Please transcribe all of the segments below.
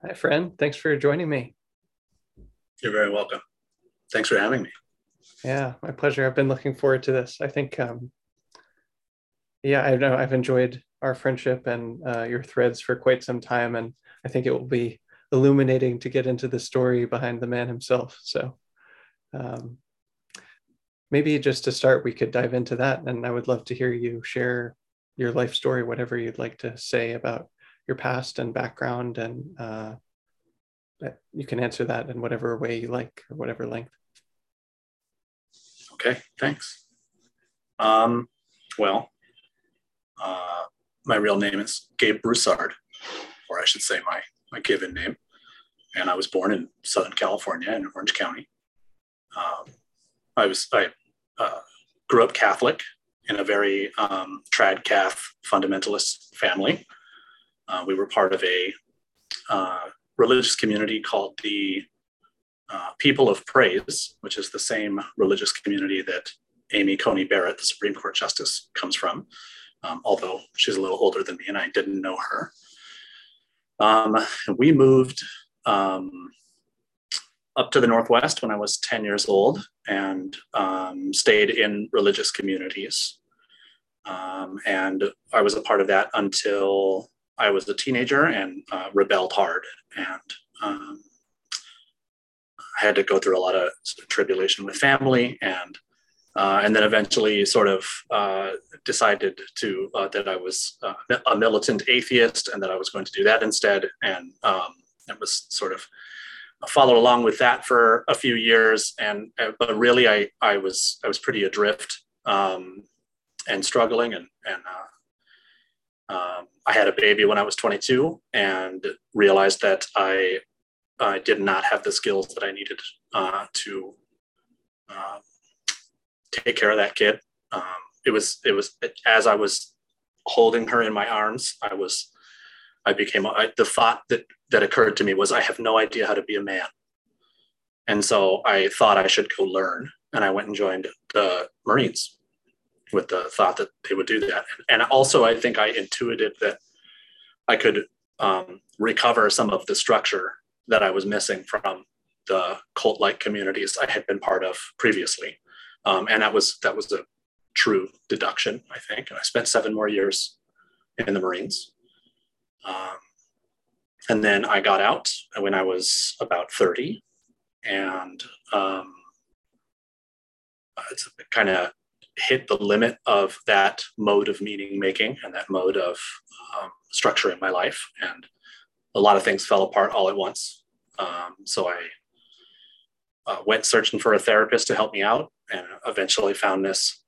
Hi, friend. Thanks for joining me. You're very welcome. Thanks for having me. Yeah, my pleasure. I've been looking forward to this. I think, um, yeah, I know I've enjoyed our friendship and uh, your threads for quite some time, and I think it will be illuminating to get into the story behind the man himself. So, um, maybe just to start, we could dive into that, and I would love to hear you share your life story, whatever you'd like to say about your past and background, and uh, you can answer that in whatever way you like or whatever length. Okay, thanks. Um, well, uh, my real name is Gabe Broussard, or I should say my, my given name. And I was born in Southern California in Orange County. Um, I was I uh, grew up Catholic in a very um, trad Cath fundamentalist family. Uh, we were part of a uh, religious community called the uh, People of Praise, which is the same religious community that Amy Coney Barrett, the Supreme Court Justice, comes from, um, although she's a little older than me and I didn't know her. Um, we moved um, up to the Northwest when I was 10 years old and um, stayed in religious communities. Um, and I was a part of that until I was a teenager and uh, rebelled hard. And um, I had to go through a lot of tribulation with family and uh, and then eventually sort of uh, decided to uh, that I was uh, a militant atheist and that I was going to do that instead. And um, it was sort of followed along with that for a few years. And uh, but really, I I was I was pretty adrift um, and struggling and and um, I had a baby when I was 22 and realized that I I did not have the skills that I needed uh, to uh, take care of that kid. Um, it was it was as I was holding her in my arms, I was I became I, the thought that that occurred to me was I have no idea how to be a man, and so I thought I should go learn, and I went and joined the Marines with the thought that they would do that, and also I think I intuited that I could um, recover some of the structure that I was missing from the cult-like communities I had been part of previously, um, and that was that was a true deduction, I think. And I spent seven more years in the Marines, um, and then I got out when I was about thirty, and um, it's kind of hit the limit of that mode of meaning making and that mode of um, structuring my life and a lot of things fell apart all at once. Um, so I uh, went searching for a therapist to help me out, and eventually found this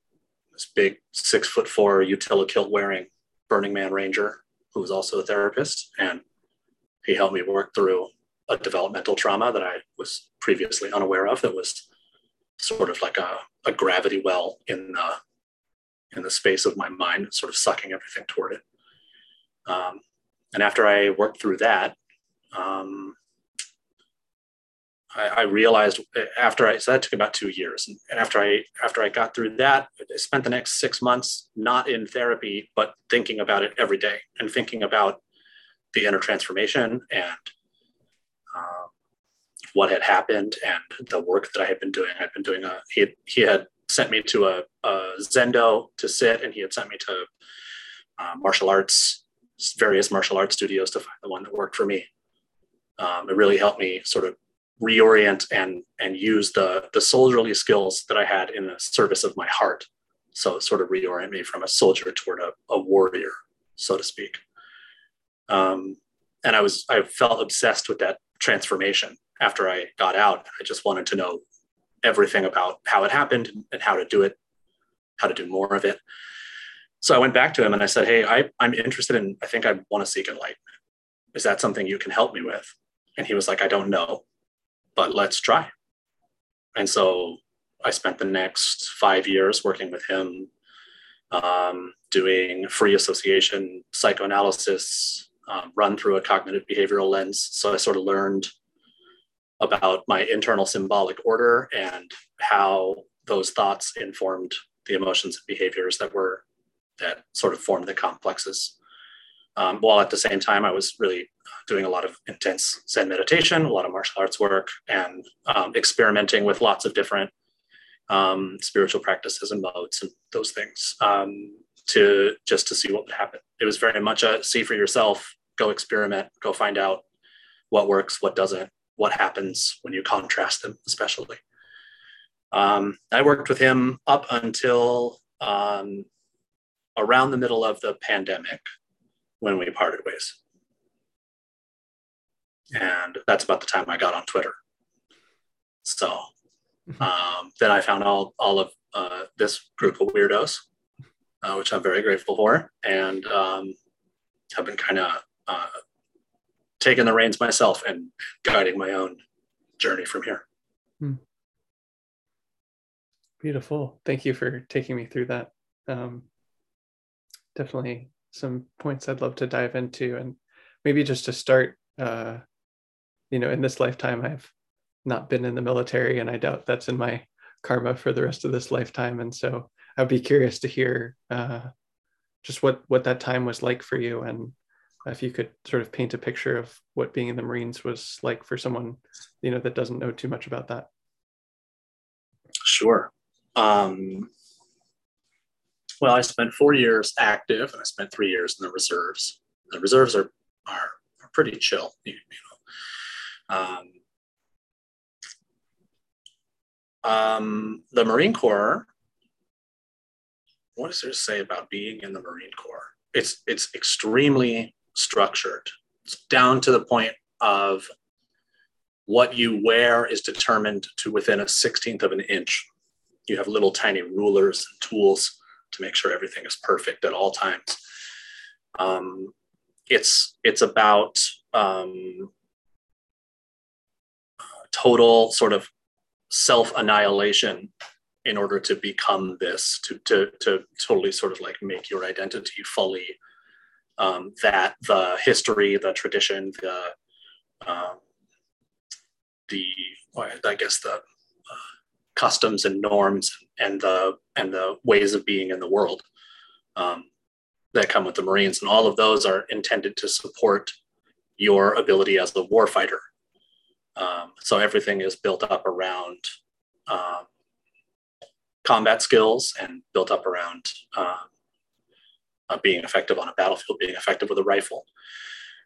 this big six foot four utility kilt wearing Burning Man Ranger who was also a therapist, and he helped me work through a developmental trauma that I was previously unaware of. That was sort of like a, a gravity well in the in the space of my mind, sort of sucking everything toward it. Um, and after I worked through that, um, I, I, realized after I so that took about two years, and after I after I got through that, I spent the next six months not in therapy, but thinking about it every day and thinking about the inner transformation and uh, what had happened and the work that I had been doing. I'd been doing a he had, he had sent me to a, a Zendo to sit, and he had sent me to uh, martial arts various martial arts studios to find the one that worked for me. Um, it really helped me sort of reorient and and use the the soldierly skills that I had in the service of my heart. So sort of reorient me from a soldier toward a, a warrior, so to speak. Um, and I was I felt obsessed with that transformation after I got out. I just wanted to know everything about how it happened and how to do it, how to do more of it. So I went back to him and I said, Hey, I, I'm interested in, I think I want to seek enlightenment. Is that something you can help me with? And he was like, I don't know, but let's try. And so I spent the next five years working with him, um, doing free association psychoanalysis, um, run through a cognitive behavioral lens. So I sort of learned about my internal symbolic order and how those thoughts informed the emotions and behaviors that were that sort of formed the complexes Um, while at the same time, I was really doing a lot of intense Zen meditation, a lot of martial arts work, and um, experimenting with lots of different um, spiritual practices and modes and those things um, to just to see what would happen. It was very much a see for yourself, go experiment, go find out what works, what doesn't, what happens when you contrast them, especially. Um, I worked with him up until um, around the middle of the pandemic when we parted ways. And that's about the time I got on Twitter. So mm-hmm. um, then I found all, all of uh, this group of weirdos, uh, which I'm very grateful for, and um, have been kind of uh, taking the reins myself and guiding my own journey from here. Hmm. Beautiful. Thank you for taking me through that. Um, definitely some points I'd love to dive into. And maybe just to start, uh, you know, in this lifetime, I've not been in the military, and I doubt that's in my karma for the rest of this lifetime. And so I'd be curious to hear uh, just what what that time was like for you, and if you could sort of paint a picture of what being in the Marines was like for someone, you know, that doesn't know too much about that. Sure. Um, well, I spent four years active, and I spent three years in the reserves. The reserves are are, are pretty chill, you, know. Um, um, the Marine Corps. What is there to say about being in the Marine Corps? It's it's extremely structured. It's down to the point of what you wear is determined to within a sixteenth of an inch you have little tiny rulers and tools to make sure everything is perfect at all times. Um, it's it's about um, total sort of self annihilation in order to become this to to to totally sort of like make your identity fully um, that the history the tradition the um, the I guess the customs and norms and the and the ways of being in the world um, that come with the Marines, and all of those are intended to support your ability as a warfighter. Um, so everything is built up around uh, combat skills and built up around uh, uh, being effective on a battlefield, being effective with a rifle.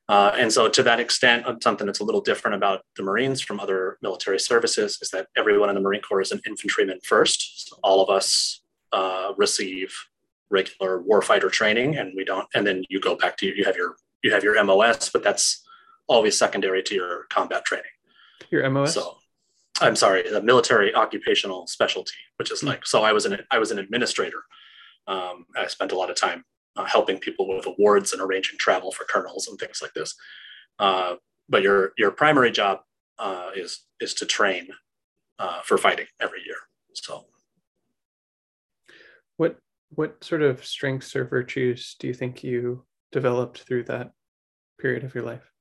Uh, and so, to that extent, uh, something that's a little different about the Marines from other military services is that everyone in the Marine Corps is an infantryman first. So all of us uh, receive regular warfighter training, and we don't. And then you go back to you have your you have your MOS, but that's always secondary to your combat training. Your MOS. So, I'm sorry, the military occupational specialty, which is hmm. like so. I was an I was an administrator. Um, I spent a lot of time uh, helping people with awards and arranging travel for colonels and things like this. Uh, but your your primary job uh, is is to train uh, for fighting every year. So, what what sort of strengths or virtues do you think you developed through that period of your life?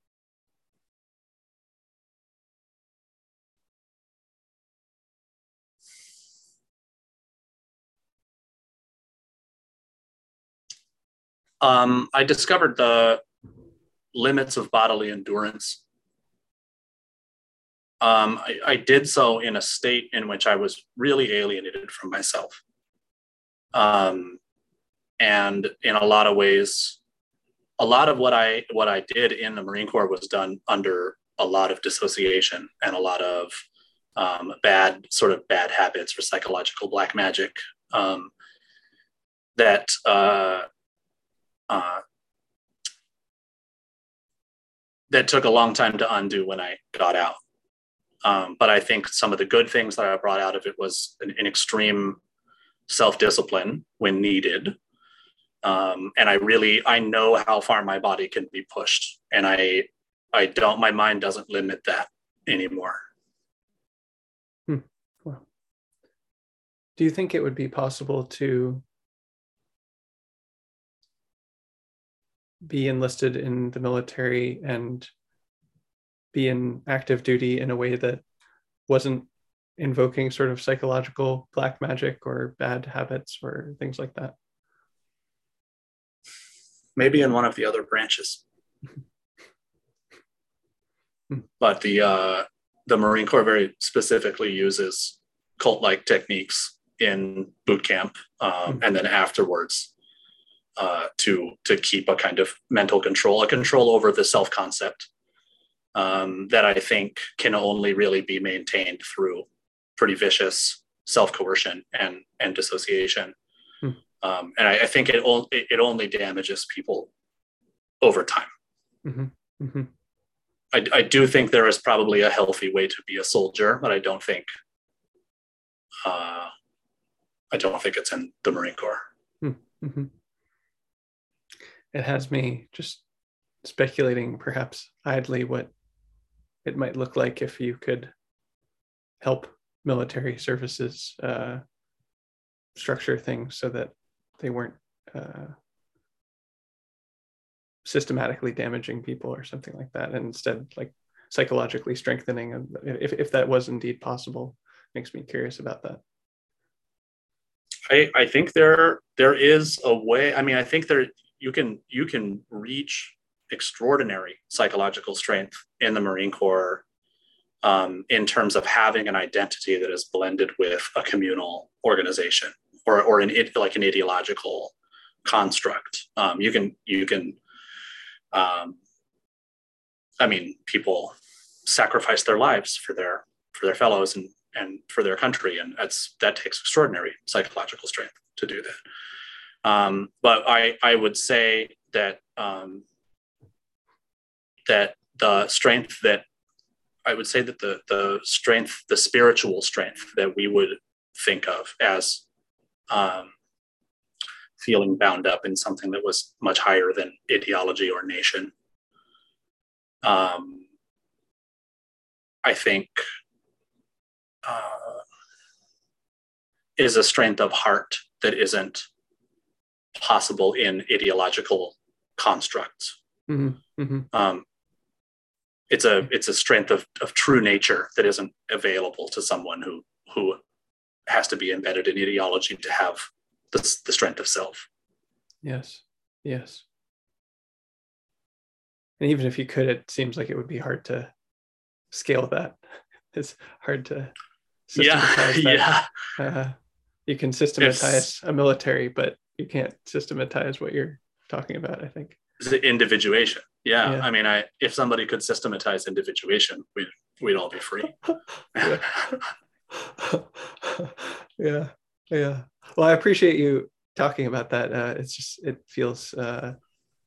Um, I discovered the limits of bodily endurance. Um, I, I, did so in a state in which I was really alienated from myself. Um, and in a lot of ways, a lot of what I what I did in the Marine Corps was done under a lot of dissociation and a lot of um, bad sort of bad habits or psychological black magic um, that uh, uh, that took a long time to undo when I got out. Um, but I think some of the good things that I brought out of it was an, an extreme self-discipline when needed. Um, and I really, I know how far my body can be pushed and I, I don't, my mind doesn't limit that anymore. Hmm. Do you think it would be possible to be enlisted in the military and be in active duty in a way that wasn't invoking sort of psychological black magic or bad habits or things like that maybe in one of the other branches. Hmm. but the uh, the Marine Corps very specifically uses cult-like techniques in boot camp, um, Hmm. and then afterwards uh, to to keep a kind of mental control, a control over the self concept um, that I think can only really be maintained through pretty vicious self coercion and and dissociation. Hmm. Um, and I, I think it, o- it only damages people over time. hmm I, I do think there is probably a healthy way to be a soldier, but I don't think uh, I don't think it's in the Marine Corps. hmm It has me just speculating, perhaps idly, what it might look like if you could help military services uh, structure things so that they weren't uh, systematically damaging people or something like that, and instead, like psychologically strengthening. If if that was indeed possible, makes me curious about that. I, I think there there is a way. I mean, I think there you can you can reach extraordinary psychological strength in the Marine Corps um, in terms of having an identity that is blended with a communal organization or or an like an ideological construct. Um, you can you can. Um, I mean, people sacrifice their lives for their for their fellows and and for their country, and that's that takes extraordinary psychological strength to do that. Um, but I I would say that um, that the strength that I would say that the the strength, the spiritual strength that we would think of as um, feeling bound up in something that was much higher than ideology or nation. Um, I think uh, is a strength of heart that isn't possible in ideological constructs. hmm hmm Um, it's a it's a strength of, of true nature that isn't available to someone who who has to be embedded in ideology to have the, the strength of self. Yes. Yes. And even if you could, it seems like it would be hard to scale that. It's hard to Yeah, systematize that. yeah. Uh, you can systematize a military, but you can't systematize what you're talking about, I think. Individuation. Yeah. Yeah. I mean, I if somebody could systematize individuation, we'd we'd all be free. Yeah. yeah. Yeah. Well, I appreciate you talking about that. Uh, it's just, it feels uh,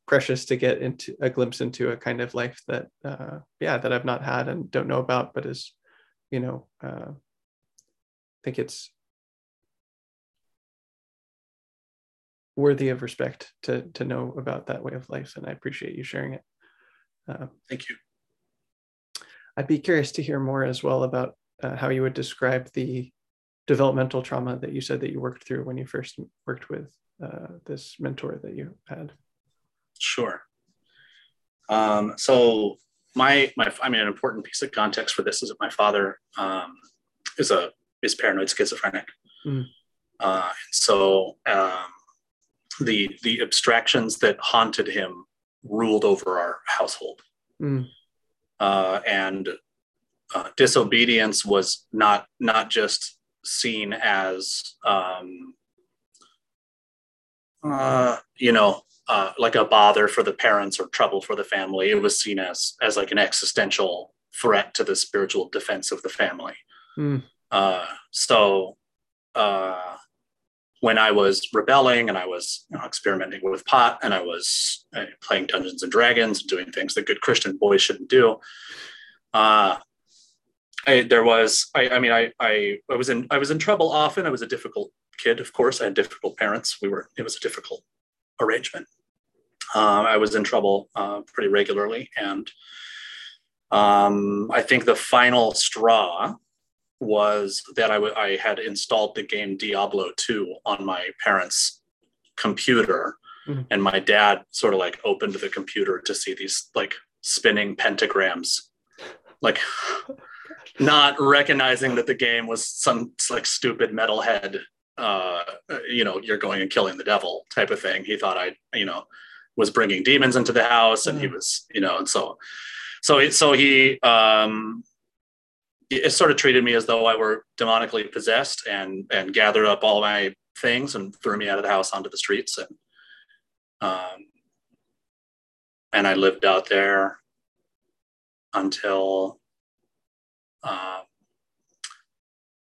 precious to get into a glimpse into a kind of life that, uh, yeah, that I've not had and don't know about, but is, you know, uh, I think it's worthy of respect to to know about that way of life, and I appreciate you sharing it. Uh, Thank you. I'd be curious to hear more as well about uh, how you would describe the developmental trauma that you said that you worked through when you first worked with uh, this mentor that you had. Sure. Um, so my my I mean an important piece of context for this is that my father um, is a is paranoid schizophrenic. Mm. Uh, so um, the the abstractions that haunted him ruled over our household, Mm, uh, and uh, disobedience was not not just seen as um, uh, you know uh, like a bother for the parents or trouble for the family. It was seen as as like an existential threat to the spiritual defense of the family. mm, Uh, so uh, when I was rebelling and I was you know, experimenting with pot and I was uh, playing Dungeons and Dragons, and doing things that good Christian boys shouldn't do. Uh, I, there was, I, I mean, I, I, I was in, I was in trouble often. I was a difficult kid, of course. I had difficult parents. We were, it was a difficult arrangement. Um, I was in trouble uh, pretty regularly, and um, I think the final straw was that I, w- I had installed the game Diablo 2 on my parents' computer. Mhm. And my dad sort of like opened the computer to see these like spinning pentagrams, like not recognizing that the game was some like stupid metalhead, uh, you know, you're going and killing the devil type of thing. He thought I, you know, was bringing demons into the house, and he was, you know, and so, so so he um, it sort of treated me as though I were demonically possessed, and and gathered up all my things and threw me out of the house onto the streets, and um, and I lived out there until. Uh,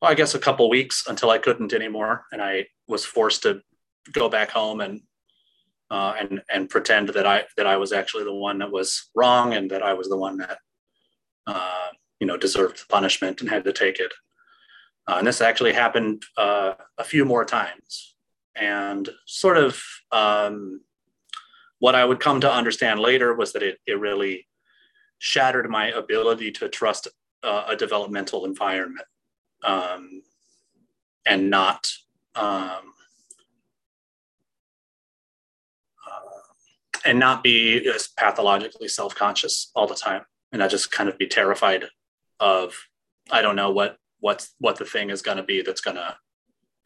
well, I guess a couple weeks until I couldn't anymore, and I was forced to go back home and uh, and and pretend that I that I was actually the one that was wrong and that I was the one that uh, you know deserved the punishment and had to take it. Uh, and this actually happened uh, a few more times, and sort of um, what I would come to understand later was that it it really shattered my ability to trust uh, a developmental environment um, and not um, uh, and not be pathologically self-conscious all the time and not just kind of be terrified of i don't know what what's what the thing is going to be that's going to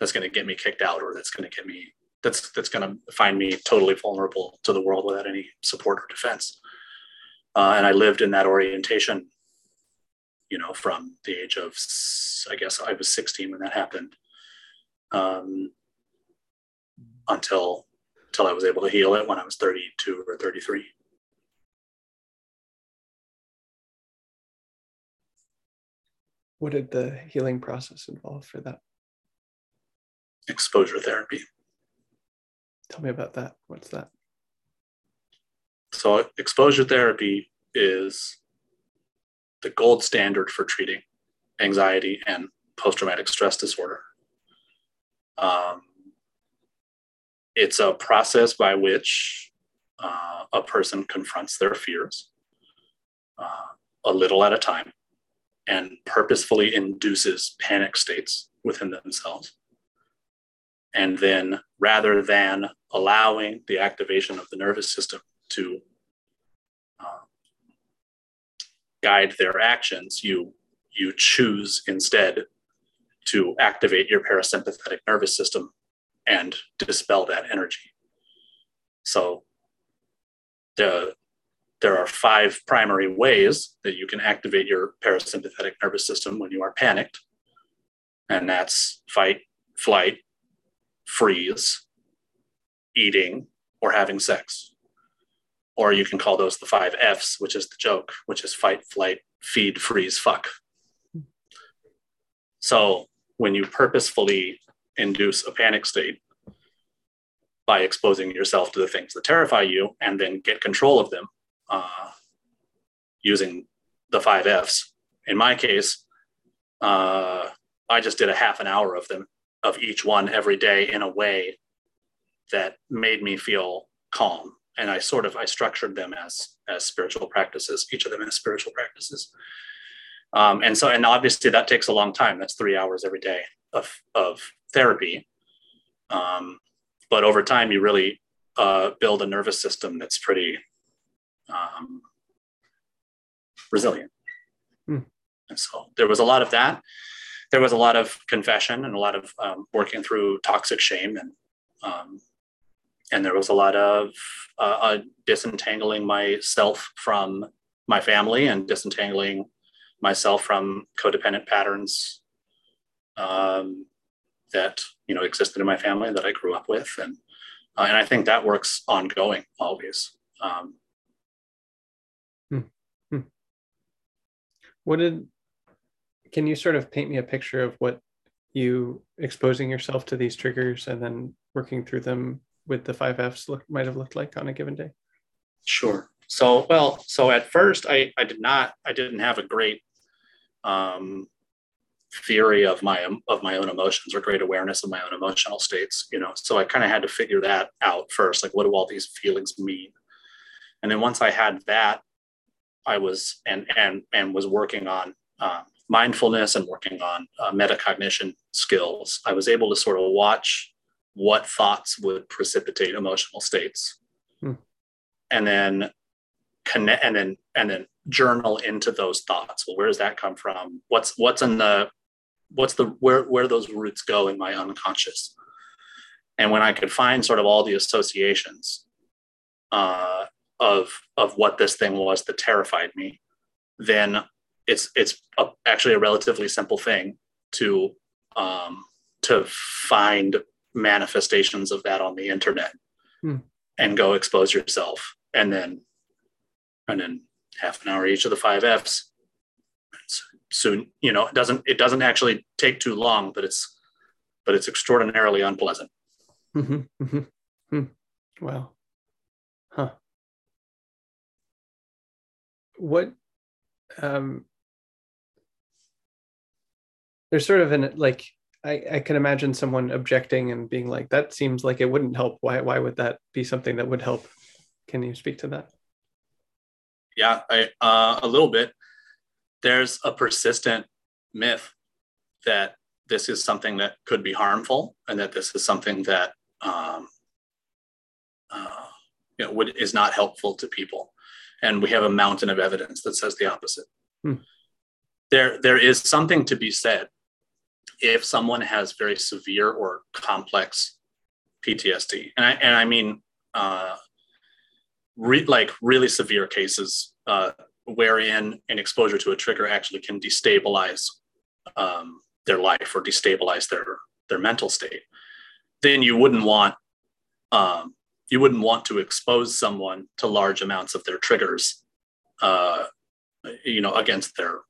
that's going to get me kicked out or that's going to get me that's that's going to find me totally vulnerable to the world without any support or defense uh, and i lived in that orientation you know, from the age of, I guess I was 16 when that happened, um, until until I was able to heal it when I was 32 or 33. What did the healing process involve for that? Exposure therapy. Tell me about that. What's that? So, exposure therapy is the gold standard for treating anxiety and post traumatic stress disorder. Um, it's a process by which uh, a person confronts their fears uh, a little at a time and purposefully induces panic states within themselves. And then, rather than allowing the activation of the nervous system to um, guide their actions, you you choose instead to activate your parasympathetic nervous system and dispel that energy. So the there are five primary ways that you can activate your parasympathetic nervous system when you are panicked. And that's fight, flight, freeze, eating, or having sex or you can call those the five F's, which is the joke, which is fight, flight, feed, freeze, fuck. So when you purposefully induce a panic state by exposing yourself to the things that terrify you and then get control of them uh, using the five F's. In my case, uh, I just did a half an hour of them, of each one every day in a way that made me feel calm and I sort of I structured them as as spiritual practices, each of them as spiritual practices. Um, and so, and obviously that takes a long time. That's three hours every day of of therapy. Um, but over time, you really uh, build a nervous system that's pretty um, resilient. Hmm. And so there was a lot of that. There was a lot of confession and a lot of um, working through toxic shame and um, and there was a lot of uh, uh, disentangling myself from my family and disentangling myself from codependent patterns um, that you know existed in my family that I grew up with, and uh, and I think that works ongoing always. Um, hmm. Hmm. What did? Can you sort of paint me a picture of what you exposing yourself to these triggers and then working through them with the five Fs look, might have looked like on a given day? Sure. So, well, so at first I, I did not, I didn't have a great um, theory of my, of my own emotions or great awareness of my own emotional states, you know, so I kind of had to figure that out first. Like, what do all these feelings mean? And then once I had that, I was, and, and, and was working on um, mindfulness and working on uh, metacognition skills, I was able to sort of watch what thoughts would precipitate emotional states. Hmm. and then connect and then and then journal into those thoughts. Well where does that come from? What's what's in the what's the where where those roots go in my unconscious? And when i could find sort of all the associations uh, of of what this thing was that terrified me, then it's it's a, actually a relatively simple thing to um, to find manifestations of that on the internet hmm. and go expose yourself and then and then half an hour each of the five F's. Soon, you know, it doesn't it doesn't actually take too long, but it's but it's extraordinarily unpleasant. Mm-hmm, mm-hmm, hmm. Wow. Huh. What um there's sort of an like I, I can imagine someone objecting and being like, that seems like it wouldn't help. Why why would that be something that would help? Can you speak to that? Yeah, I, uh, a little bit. There's a persistent myth that this is something that could be harmful, and that this is something that um, uh, you know, would, is not helpful to people. And we have a mountain of evidence that says the opposite. Hmm. There, there is something to be said if someone has very severe or complex PTSD, and I, and I mean uh, re- like really severe cases uh, wherein an exposure to a trigger actually can destabilize um, their life or destabilize their their mental state, then you wouldn't want um, you wouldn't want to expose someone to large amounts of their triggers, uh, you know, against their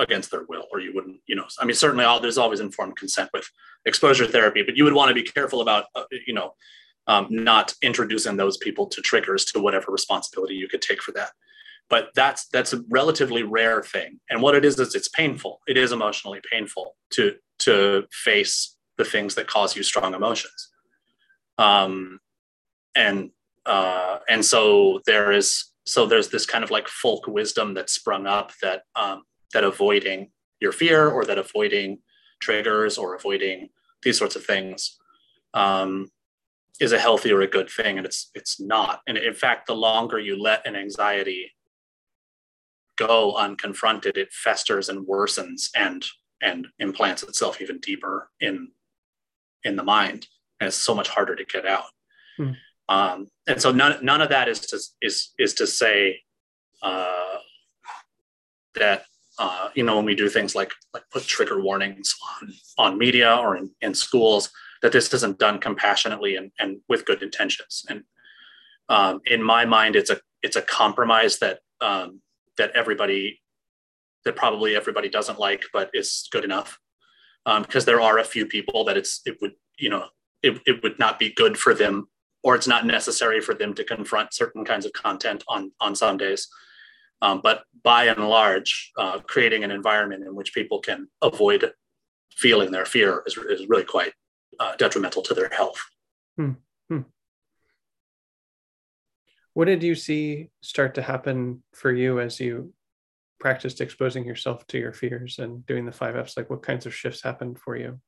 against their will, or you wouldn't, you know, I mean, certainly all there's always informed consent with exposure therapy, but you would want to be careful about, uh, you know, um, not introducing those people to triggers to whatever responsibility you could take for that. But that's that's a relatively rare thing, and what it is is it's painful. It is emotionally painful to to face the things that cause you strong emotions. Um, and uh, and so there is so there's this kind of like folk wisdom that sprung up that um, that avoiding your fear or that avoiding triggers or avoiding these sorts of things um, is a healthy or a good thing and it's it's not and in fact the longer you let an anxiety go unconfronted it festers and worsens and and implants itself even deeper in in the mind and it's so much harder to get out hmm. Um, and so none, none of that is to is is to say uh, that uh, you know, when we do things like like put trigger warnings on, on media or in, in schools, that this isn't done compassionately and, and with good intentions. And um, in my mind, it's a it's a compromise that um, that everybody that probably everybody doesn't like, but is good enough. Because um, there are a few people that it's it would you know it, it would not be good for them or it's not necessary for them to confront certain kinds of content on on some days um, but by and large, uh, creating an environment in which people can avoid feeling their fear is, is really quite uh, detrimental to their health. Hmm. Hmm. What did you see start to happen for you as you practiced exposing yourself to your fears and doing the five F's? Like, what kinds of shifts happened for you?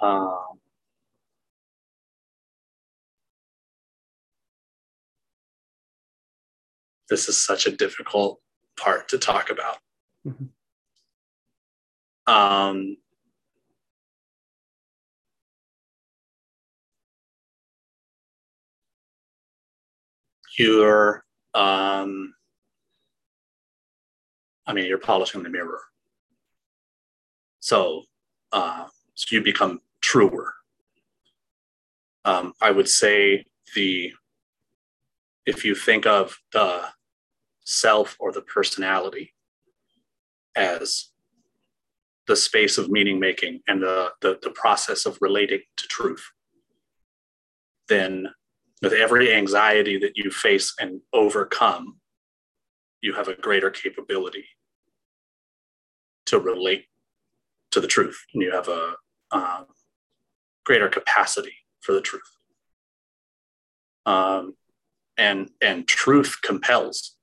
Um, this is such a difficult part to talk about. Mm-hmm. Um, you're, um, I mean, you're polishing the mirror. So, uh, so you become truer. Um, I would say the if you think of the self or the personality as the space of meaning making and the, the, the process of relating to truth, then with every anxiety that you face and overcome, you have a greater capability to relate to the truth, and you have a um, greater capacity for the truth. Um, and and truth compels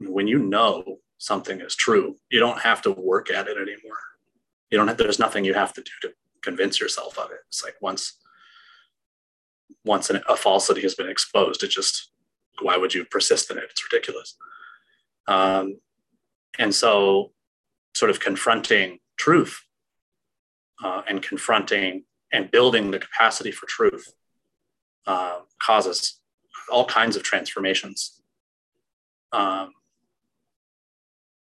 when you know something is true, you don't have to work at it anymore. You don't have, there's nothing you have to do to convince yourself of it. It's like once, once an, a falsity has been exposed, it just, why would you persist in it? It's ridiculous. Um, and so sort of confronting truth uh, and confronting and building the capacity for truth uh, causes all kinds of transformations. Um,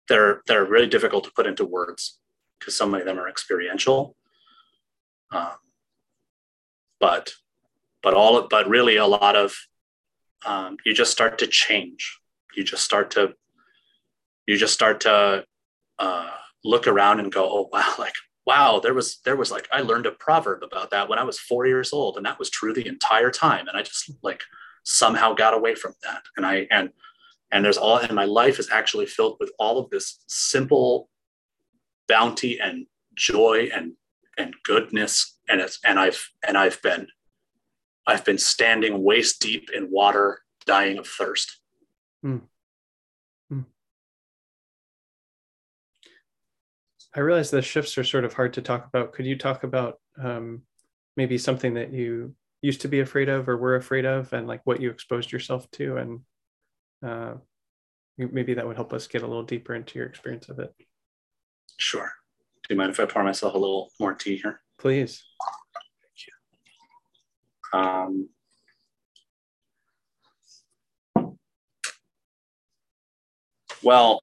they're they're really difficult to put into words because so many of them are experiential. Um, but but all but really a lot of um, you just start to change. You just start to you just start to uh, look around and go, oh wow, like wow, there was there was like I learned a proverb about that when I was four years old, and that was true the entire time, and I just like somehow got away from that, and I and and there's all and my life is actually filled with all of this simple bounty and joy and and goodness, and it's and I've and I've been I've been standing waist deep in water, dying of thirst. Hmm. I realize the shifts are sort of hard to talk about. Could you talk about um, maybe something that you used to be afraid of or were afraid of, and like what you exposed yourself to, and uh, maybe that would help us get a little deeper into your experience of it. Sure. Do you mind if I pour myself a little more tea here? Please. Thank you. Um, well,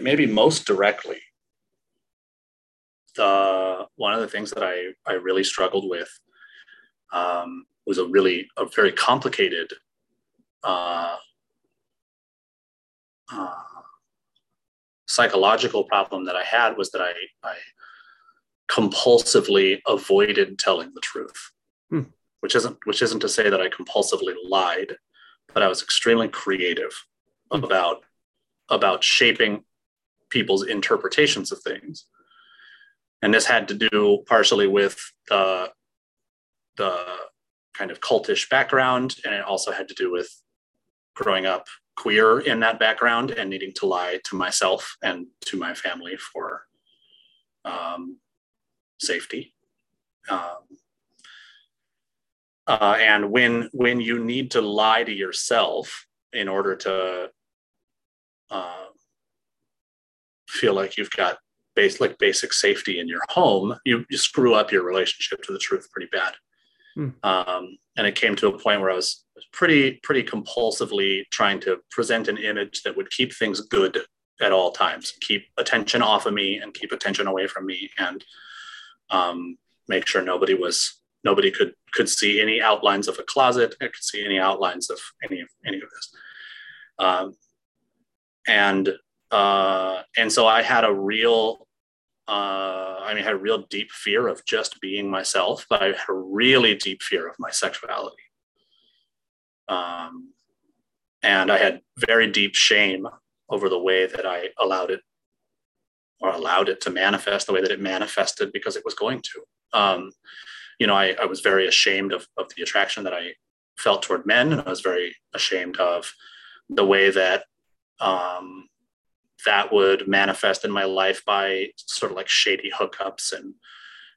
maybe most directly, the one of the things that I, I really struggled with um, was a really a very complicated uh, uh, psychological problem that I had was that I, I compulsively avoided telling the truth, hmm. which isn't which isn't to say that I compulsively lied, but I was extremely creative hmm. about about shaping people's interpretations of things and this had to do partially with the the kind of cultish background. And it also had to do with growing up queer in that background and needing to lie to myself and to my family for um, safety. Um, uh, and when when you need to lie to yourself in order to uh, feel like you've got base like basic safety in your home, you, you screw up your relationship to the truth pretty bad. Hmm. Um, and it came to a point where I was pretty pretty compulsively trying to present an image that would keep things good at all times, keep attention off of me and keep attention away from me, and um, make sure nobody was nobody could could see any outlines of a closet. I could see any outlines of any of any of this. Um, and uh, and so I had a real, uh, I mean, I had a real deep fear of just being myself, but I had a really deep fear of my sexuality. Um, and I had very deep shame over the way that I allowed it or allowed it to manifest the way that it manifested because it was going to. Um, you know, I, I was very ashamed of, of the attraction that I felt toward men, and I was very ashamed of the way that um, that would manifest in my life by sort of like shady hookups and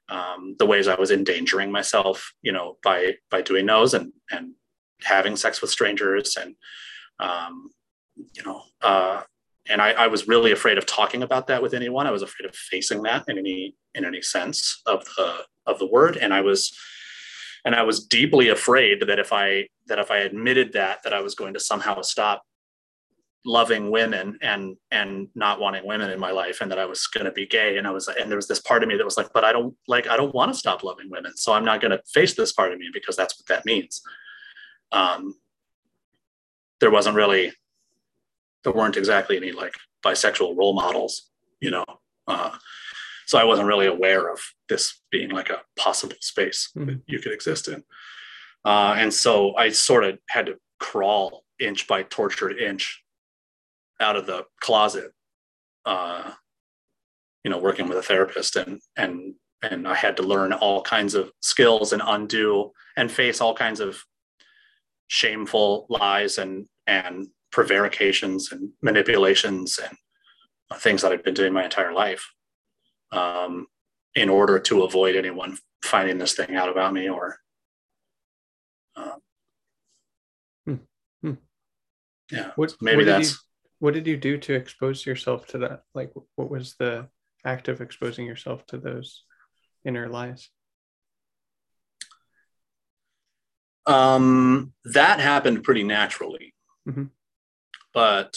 um, the ways I was endangering myself, you know, by by doing those and and having sex with strangers and um, you know, uh, and I, I, was really afraid of talking about that with anyone. I was afraid of facing that in any in any sense of the of the word, and I was and I was deeply afraid that if I that if I admitted that that I was going to somehow stop loving women and and not wanting women in my life and that I was going to be gay. And I was and there was this part of me that was like but I don't like I don't want to stop loving women so I'm not going to face this part of me because that's what that means. Um there wasn't really there weren't exactly any like bisexual role models you know? Uh so I wasn't really aware of this being like a possible space mm-hmm. that you could exist in. Uh and so I sort of had to crawl inch by tortured inch out of the closet, uh, you know, working with a therapist and and and I had to learn all kinds of skills and undo and face all kinds of shameful lies and and prevarications and manipulations and things that I've been doing my entire life um, in order to avoid anyone finding this thing out about me or hmm. Hmm. yeah what, maybe what that's what did you do to expose yourself to that like what was the act of exposing yourself to those inner lies Um, that happened pretty naturally, Mhm. but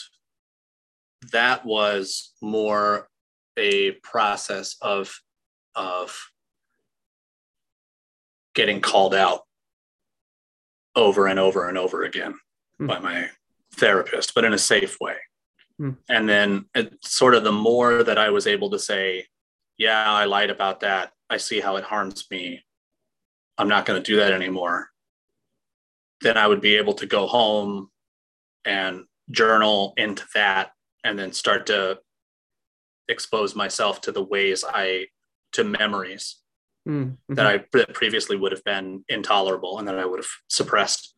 that was more a process of of getting called out over and over and over again Hmm. by my therapist, but in a safe way. Hmm. And then it, sort of the more that I was able to say, yeah, I lied about that. I see how it harms me. I'm not going to do that anymore. Then I would be able to go home and journal into that and then start to expose myself to the ways I, to memories Mm, mhm. that I that previously would have been intolerable and that I would have suppressed,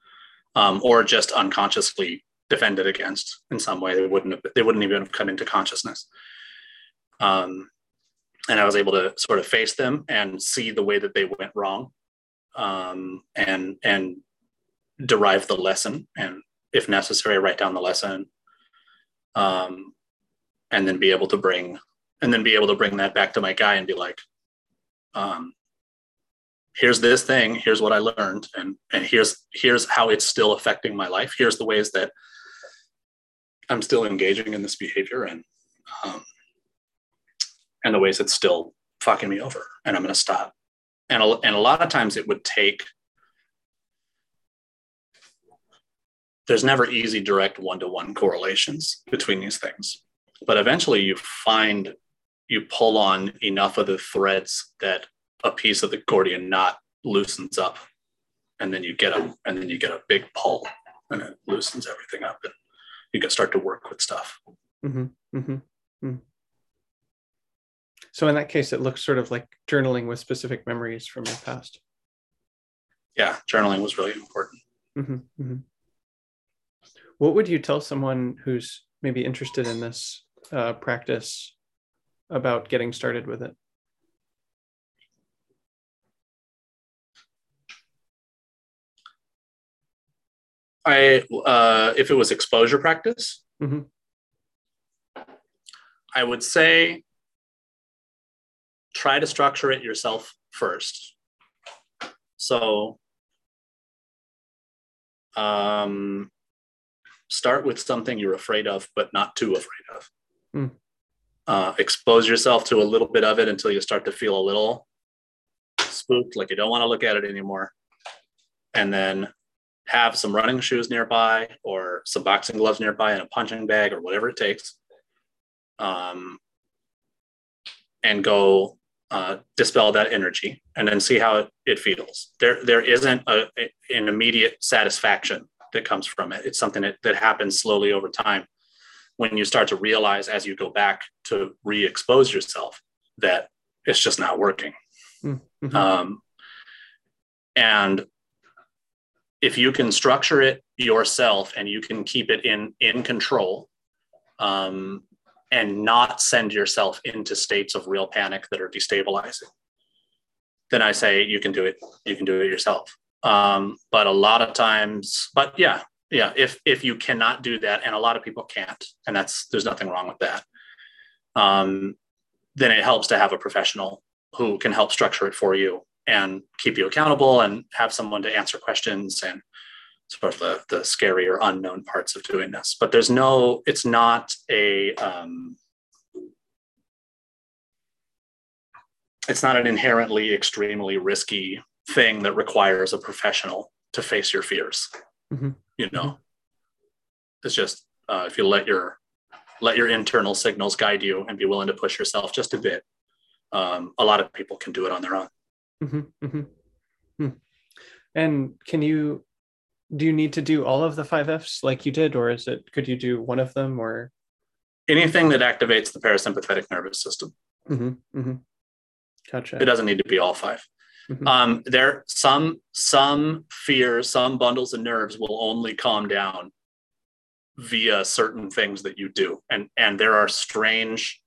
um, or just unconsciously defended against in some way. They wouldn't have they wouldn't even have come into consciousness. Um, and I was able to sort of face them and see the way that they went wrong, um, and and derive the lesson, and if necessary, write down the lesson, um, and then be able to bring and then be able to bring that back to my guy and be like, um, here's this thing here's what i learned and and here's here's how it's still affecting my life here's the ways that i'm still engaging in this behavior and um, and the ways it's still fucking me over and i'm going to stop. And a, and a lot of times it would take there's never easy direct one-to-one correlations between these things but eventually you find you pull on enough of the threads that a piece of the Gordian knot loosens up, and then you get a and then you get a big pull, and it loosens everything up, and you can start to work with stuff. Mhm, mhm, Mm-hmm. So in that case, it looks sort of like journaling with specific memories from your past. Yeah, journaling was really important. hmm hmm What would you tell someone who's maybe interested in this uh, practice about getting started with it? I uh, if it was exposure practice, Mhm. I would say try to structure it yourself first. So um, start with something you're afraid of, but not too afraid of. Hmm. Uh, expose yourself to a little bit of it until you start to feel a little spooked, like you don't want to look at it anymore. And then have some running shoes nearby or some boxing gloves nearby and a punching bag or whatever it takes. Um, and go uh, dispel that energy and then see how it, it feels. There, there isn't a, an immediate satisfaction that comes from it. It's something that, that happens slowly over time when you start to realize as you go back to re-expose yourself that it's just not working. Mhm. Um, and if you can structure it yourself and you can keep it in in control um, and not send yourself into states of real panic that are destabilizing then i say you can do it you can do it yourself. Um, but a lot of times but yeah yeah if if you cannot do that and a lot of people can't and that's there's nothing wrong with that um, then it helps to have a professional who can help structure it for you and keep you accountable and have someone to answer questions and sort of the, the scary or unknown parts of doing this. But there's no it's not a um, it's not an inherently extremely risky thing that requires a professional to face your fears Mhm. you know? It's just uh, if you let your let your internal signals guide you and be willing to push yourself just a bit um, a lot of people can do it on their own Mhm, mhm. Hmm. And can you do you need to do all of the five Fs like you did, or is it could you do one of them or anything that activates the parasympathetic nervous system Mhm, mhm. gotcha. it doesn't need to be all 5 Mhm. um, there some some fears some bundles of nerves will only calm down via certain things that you do and and there are strange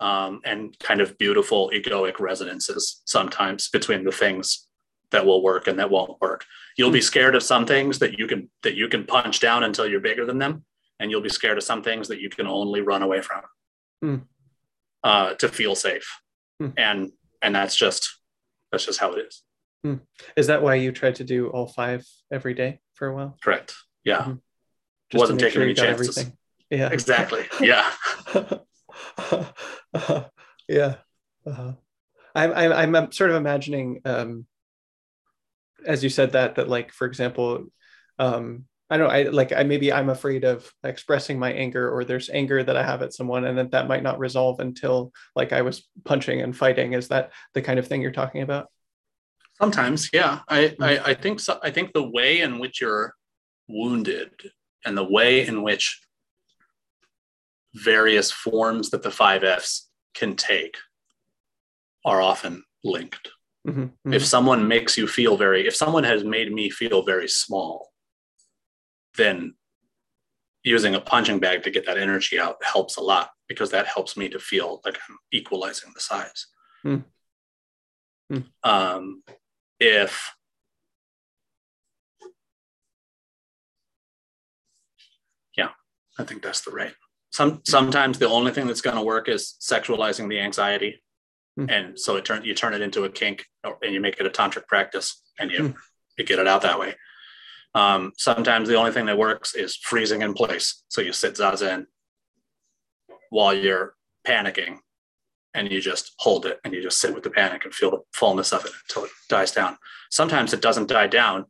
um, and kind of beautiful egoic resonances sometimes between the things that will work and that won't work you'll be scared of some things that you can that you can punch down until you're bigger than them and you'll be scared of some things that you can only run away from Hmm. uh, to feel safe Hmm. and and that's just that's just how it is Hmm. Is that why you tried to do all five every day for a while? Correct. Yeah. Mhm. Wasn't taking any you got chances. Yeah. Exactly. Yeah. yeah. Uh-huh. I'm, I'm, I'm sort of imagining, um, as you said that, that like, for example, um, I don't know, I like, I, maybe I'm afraid of expressing my anger or there's anger that I have at someone and that that might not resolve until like I was punching and fighting. Is that the kind of thing you're talking about? Sometimes, yeah. I. I, I think so. I think the way in which you're wounded and the way in which various forms that the five Fs can take are often linked. Mhm, If mhm. someone makes you feel very, if someone has made me feel very small, then using a punching bag to get that energy out helps a lot because that helps me to feel like I'm equalizing the size. Hmm. Um, if yeah, I think that's the right. Some sometimes the only thing that's going to work is sexualizing the anxiety, Hmm. and so it turn you turn it into a kink, or, and you make it a tantric practice, and you Hmm. you get it out that way. Um, sometimes the only thing that works is freezing in place. So you sit zazen while you're panicking and you just hold it and you just sit with the panic and feel the fullness of it until it dies down. Sometimes it doesn't die down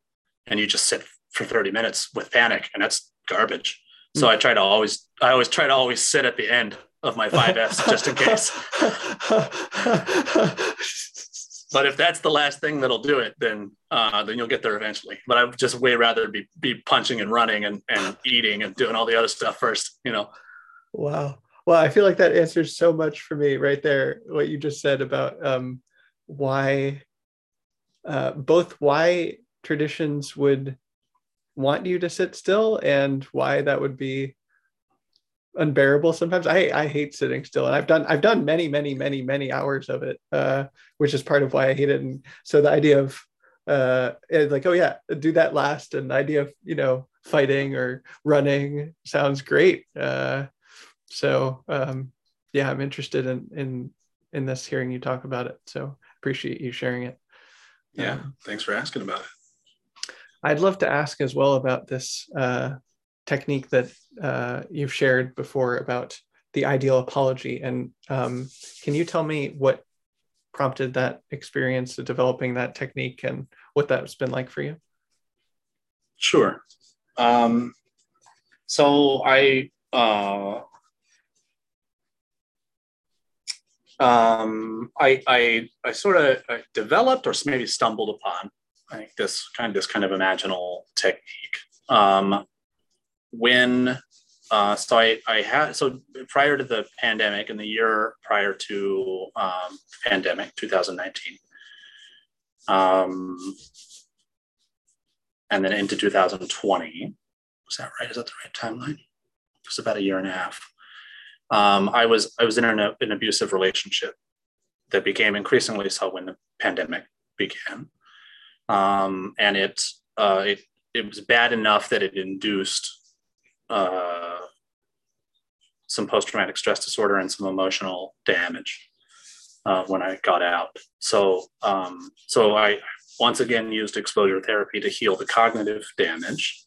and you just sit for 30 minutes with panic and that's garbage. So I try to always, I always try to always sit at the end of my five Fs just in case. But if that's the last thing that'll do it, then uh, then you'll get there eventually. But I would just way rather be be punching and running and, and eating and doing all the other stuff first. You know. Wow. Well, I feel like that answers so much for me right there. What you just said about um, why, uh, both why traditions would want you to sit still and why that would be unbearable sometimes. I I hate sitting still, and I've done I've done many many many many hours of it, uh, which is part of why I hate it. And so the idea of uh, like oh yeah, do that last, and the idea of you know fighting or running sounds great. Uh, so um, yeah, I'm interested in in in this hearing you talk about it. So appreciate you sharing it. Yeah. Um, Thanks for asking about it. I'd love to ask as well about this uh, technique that uh, you've shared before about the ideal apology. And um, can you tell me what prompted that experience of developing that technique and what that's been like for you? Sure. Um, so I uh, um, I I I sort of developed or maybe stumbled upon Think this kind of this kind of imaginal technique. Um, when uh, so I I had so prior to the pandemic and the year prior to um, pandemic 2019 um, and then into 2020 was that right? Is that the right timeline? It was about a year and a half. Um, I was I was in an, an abusive relationship that became increasingly so when the pandemic began um, and it, uh, it it was bad enough that it induced uh, some post traumatic stress disorder and some emotional damage uh, when I got out. So um, so I once again used exposure therapy to heal the cognitive damage,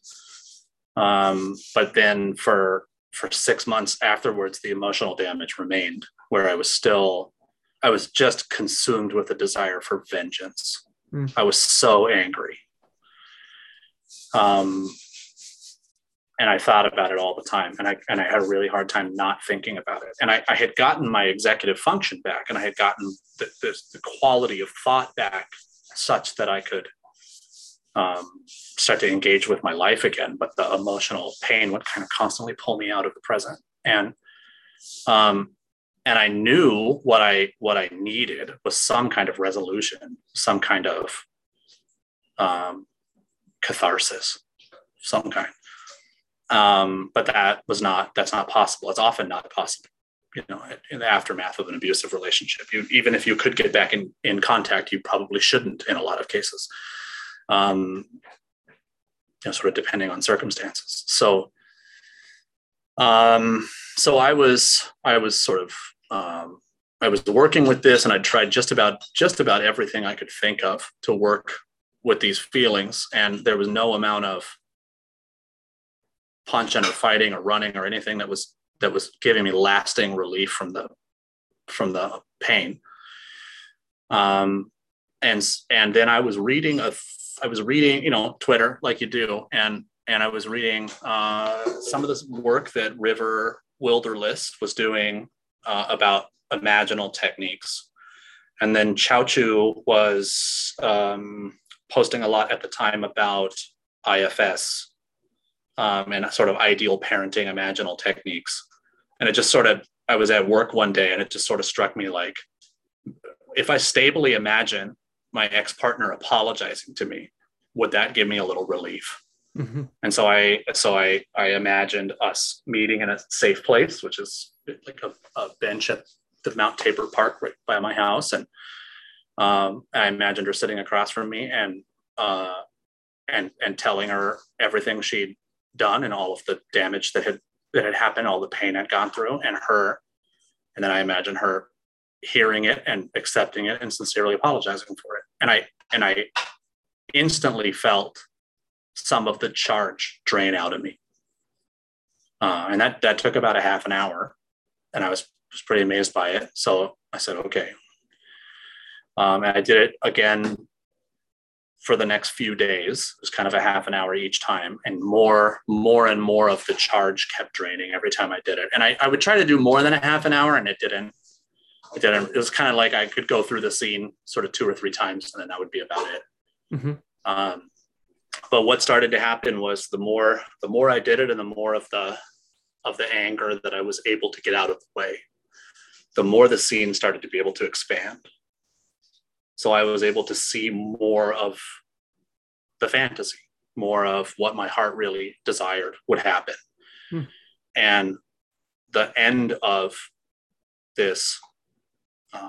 um, but then for for six months afterwards, the emotional damage remained, where I was still I was just consumed with a desire for vengeance. Mm. I was so angry. Um, and I thought about it all the time, and I and I had a really hard time not thinking about it. And I, I had gotten my executive function back, and I had gotten the, the, the quality of thought back, such that I could um, start to engage with my life again. But the emotional pain would kind of constantly pull me out of the present, and um, and I knew what I what I needed was some kind of resolution, some kind of um, catharsis, some kind. Um, but that was not that's not possible. It's often not possible. You know, in the aftermath of an abusive relationship, you, even if you could get back in in contact, you probably shouldn't in a lot of cases. Um, you know, sort of depending on circumstances. So, um, so I was I was sort of um, I was working with this and I tried just about just about everything I could think of to work with these feelings. And there was no amount of punching or fighting or running or anything that was that was giving me lasting relief from the from the pain. Um and and then I was reading a I was reading you know Twitter like you do. And and I was reading uh, some of this work that River Wilderlist was doing uh, about imaginal techniques. And then Qiaochu was um, posting a lot at the time about IFS um, and sort of ideal parenting imaginal techniques. And it just sort of, I was at work one day and it just sort of struck me like, if I stably imagine my ex partner apologizing to me, would that give me a little relief? Mm-hmm. And so I, so I, I imagined us meeting in a safe place, which is like a, a bench at the Mount Tabor Park right by my house, and um, I imagined her sitting across from me and uh, and and telling her everything she'd done and all of the damage that had that had happened, all the pain I'd gone through, and her, and then I imagined her hearing it and accepting it and sincerely apologizing for it, and I and I instantly felt some of the charge drain out of me. Uh, and that that took about a half an hour, and I was was pretty amazed by it. So I said, okay. Um, and I did it again for the next few days. It was kind of a half an hour each time, and more, more and more of the charge kept draining every time I did it. And I, I would try to do more than a half an hour, and it didn't. It didn't. It was kind of like I could go through the scene sort of two or three times, and then that would be about it. Mm-hmm. Um, but what started to happen was the more the more I did it, and the more of the of the anger that I was able to get out of the way the more the scene started to be able to expand. So I was able to see more of the fantasy, more of what my heart really desired would happen. Hmm. And the end of this, uh,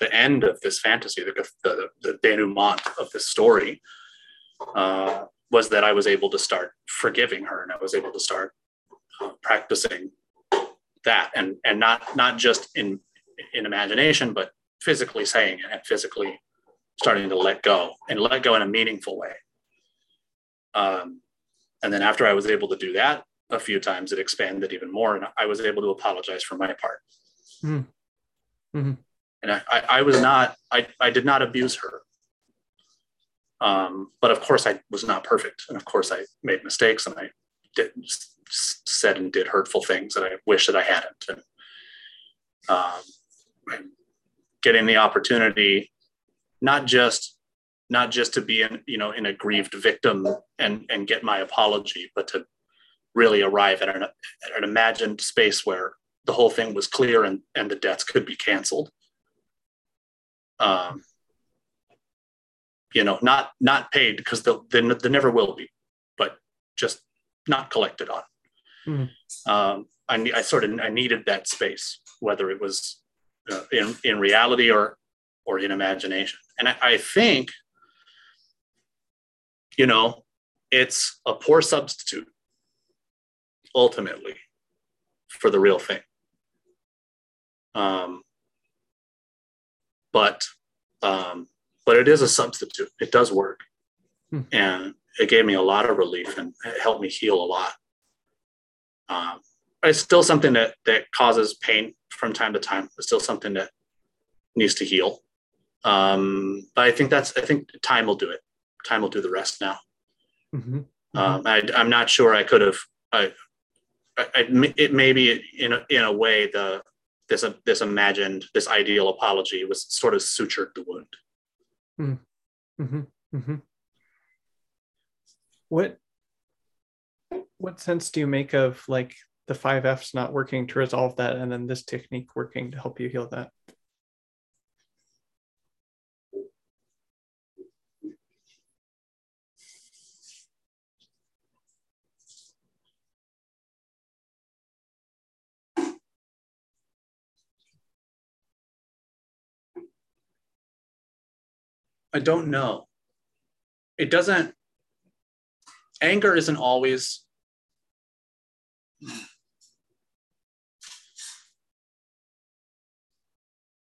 the end of this fantasy, the, the, the denouement of this story, uh, was that I was able to start forgiving her and I was able to start practicing that and and not not just in in imagination but physically saying it and physically starting to let go and let go in a meaningful way um, and then after i was able to do that a few times it expanded even more and i was able to apologize for my part mm. mm-hmm. and I, I, I, was not I, I did not abuse her um, but of course i was not perfect and of course i made mistakes and i did said and did hurtful things that I wish that I hadn't. And, um, getting the opportunity, not just not just to be in you know in a grieved victim and and get my apology, but to really arrive at an, at an imagined space where the whole thing was clear and and the debts could be canceled. Um, you know, not not paid because they they never will be, but just not collected on. Mm-hmm. Um, I, I sort of I needed that space, whether it was uh, in in reality or or in imagination. And I, I think, you know, it's a poor substitute ultimately for the real thing. Um, but um, but it is a substitute. It does work, hmm. and it gave me a lot of relief and it helped me heal a lot. Um, it's still something that that causes pain from time to time. It's still something that needs to heal. Um, but I think that's I think time will do it. Time will do the rest now. Mm-hmm. Mm-hmm. Um, I, am not sure I could have. I, I, it may be in a, in a way the this uh, this imagined this ideal apology was sort of sutured the wound. Mm-hmm. mm-hmm. mm-hmm. What what sense do you make of like the five F's not working to resolve that, and then this technique working to help you heal that? I don't know. It doesn't, anger isn't always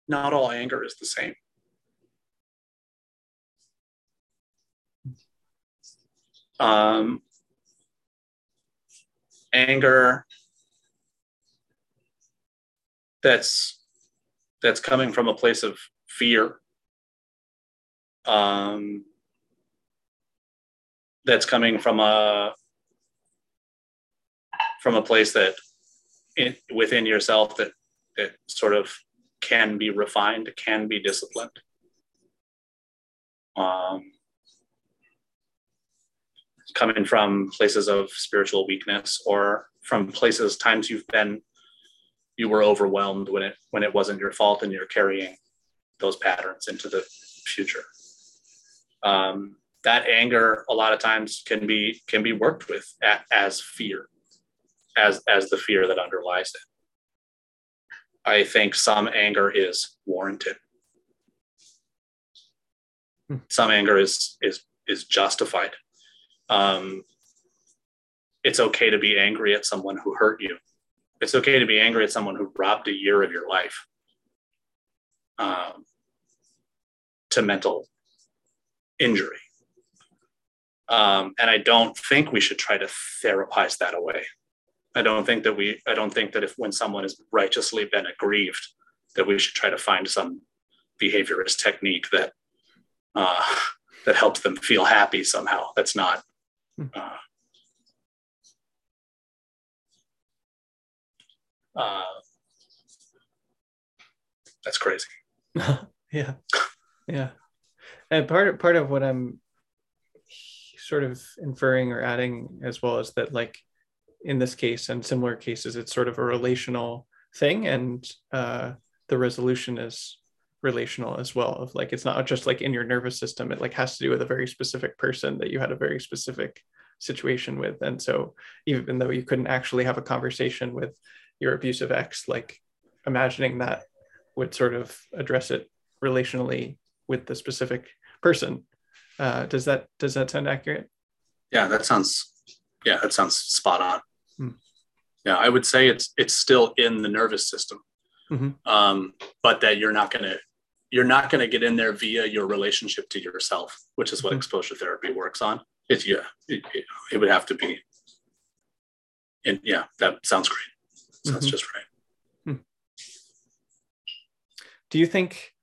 not all anger is the same. Um, anger that's that's coming from a place of fear um, that's coming from a from a place that in, within yourself that that sort of can be refined, can be disciplined. Um, coming from places of spiritual weakness or from places times you've been you were overwhelmed when it when it wasn't your fault and you're carrying those patterns into the future um, that anger a lot of times can be can be worked with as fear as as the fear that underlies it i think some anger is warranted hmm. some anger is is is justified um, it's okay to be angry at someone who hurt you it's okay to be angry at someone who robbed a year of your life um, to mental injury. Um, and I don't think we should try to therapize that away. I don't think that we, I don't think that if when someone has righteously been aggrieved, that we should try to find some behaviorist technique that uh, that helps them feel happy somehow. That's not. Hmm. Uh, uh, that's crazy. yeah, yeah and part of part of what i'm sort of inferring or adding as well is that like in this case and similar cases it's sort of a relational thing and uh, the resolution is relational as well of like it's not just like in your nervous system it like has to do with a very specific person that you had a very specific situation with and so even though you couldn't actually have a conversation with your abusive ex like imagining that would sort of address it relationally with the specific person. Uh, does that does that sound accurate? Yeah, that sounds yeah, that sounds spot on. Hmm. Yeah, I would say it's it's still in the nervous system, mm-hmm. um, but that you're not gonna you're not gonna get in there via your relationship to yourself, which is what mm-hmm. exposure therapy works on. It's yeah, it, it, it, would have to be. And yeah, that sounds great. Sounds mm-hmm. just right. Hmm. Do you think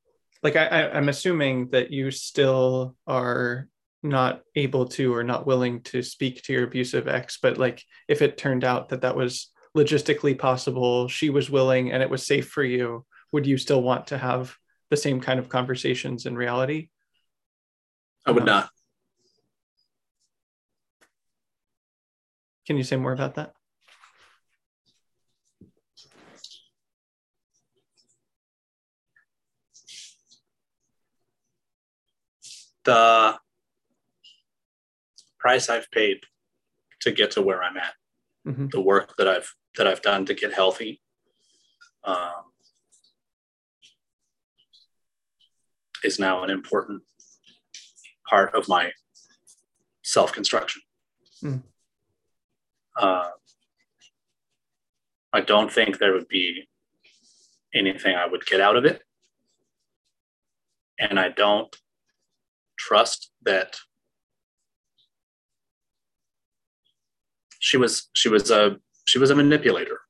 like I, I'm assuming that you still are not able to or not willing to speak to your abusive ex, but like if it turned out that that was logistically possible, she was willing and it was safe for you, would you still want to have the same kind of conversations in reality? I would not. Can you say more about that? the price I've paid to get to where I'm at, mm-hmm. the work that I've that I've done to get healthy, um, is now an important part of my self construction. Mm. Uh, I don't think there would be anything I would get out of it. And I don't trust that she was she was a she was a manipulator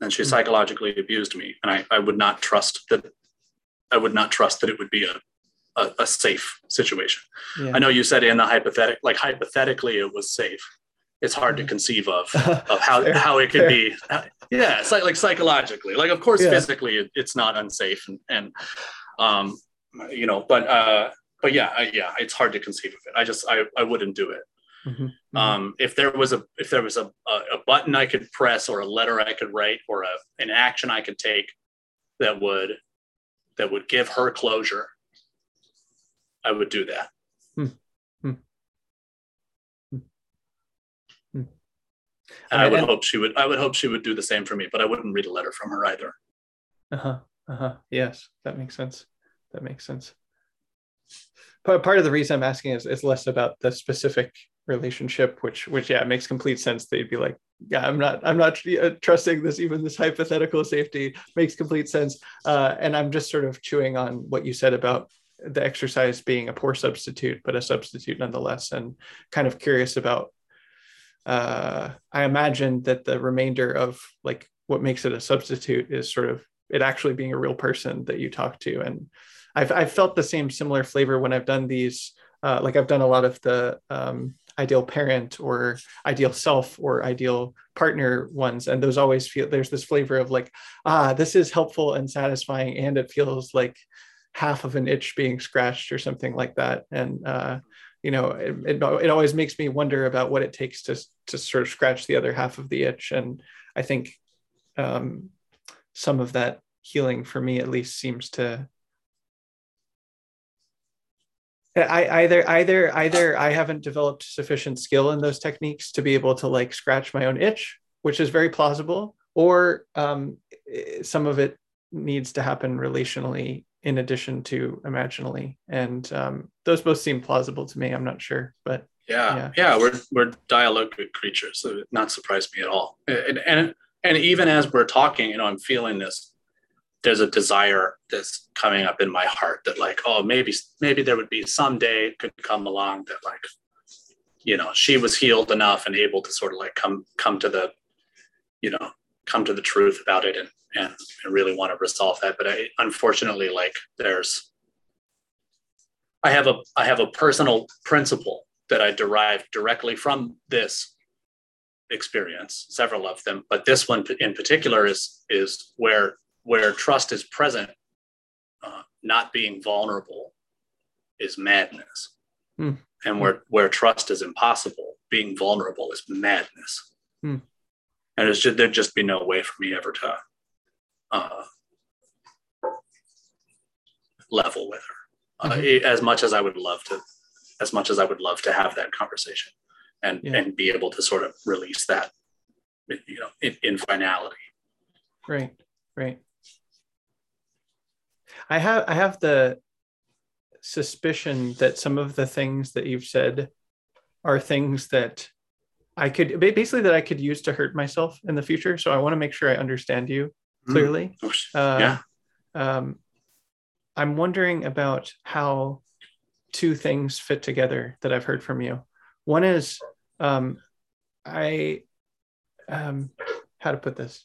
and she mm-hmm. psychologically abused me and I, I would not trust that I would not trust that it would be a a, a safe situation. Yeah. I know you said in the hypothetical like hypothetically it was safe. It's hard to mm-hmm. conceive of of how how it could be. Yeah, it's like like psychologically. Like of course yeah. physically it, it's not unsafe and and um you know but uh but yeah, I, yeah, it's hard to conceive of it. I just I, I wouldn't do it. Mm-hmm, mm-hmm. Um, if there was a if there was a, a, a, button I could press or a letter I could write or a, an action I could take that would that would give her closure, I would do that. Mm-hmm. And I would and, hope she would I would hope she would do the same for me, but I wouldn't read a letter from her either. Uh-huh. Uh-huh. Yes, that makes sense. That makes sense part of the reason I'm asking is, is less about the specific relationship which which yeah makes complete sense they'd be like yeah i'm not i'm not uh, trusting this even this hypothetical safety. Makes complete sense. Uh, and i'm just sort of chewing on what you said about the exercise being a poor substitute but a substitute nonetheless and kind of curious about uh, i imagine that the remainder of like what makes it a substitute is sort of it actually being a real person that you talk to. And i've, I've felt the same similar flavor when i've done these uh, like i've done a lot of the um, ideal parent or ideal self or ideal partner ones. And those always feel there's this flavor of like ah this is helpful and satisfying and it feels like half of an itch being scratched or something like that. And uh, you know it, it, it always makes me wonder about what it takes to to sort of scratch the other half of the itch. And i think um, some of that healing for me at least seems to I either either either I haven't developed sufficient skill in those techniques to be able to like scratch my own itch, which is very plausible, or um, some of it needs to happen relationally in addition to imaginally, and um, those both seem plausible to me. I'm not sure, but yeah, yeah, yeah we're we're dialogic creatures, so it not surprise me at all. And, and and even as we're talking, you know, I'm feeling this there's a desire that's coming up in my heart that like oh maybe maybe there would be someday could come along that like you know she was healed enough and able to sort of like come come to the you know come to the truth about it and and, and really want to resolve that. But I, unfortunately like there's i have a i have a personal principle that i derived directly from this experience several of them but this one in particular is is where where trust is present, uh, not being vulnerable is madness. Hmm. And where, where trust is impossible, being vulnerable is madness. Hmm. And it's just, there'd just be no way for me ever to uh, level with her. Uh, mm-hmm. as much as I would love to, as much as I would love to have that conversation and, yeah. and be able to sort of release that, you know, in, in finality. Right, right. I have I have the suspicion that some of the things that you've said are things that I could basically that I could use to hurt myself in the future. So I want to make sure I understand you mm. clearly. Mm. Uh, yeah. Um, I'm wondering about how two things fit together that I've heard from you. One is um, I um, how to put this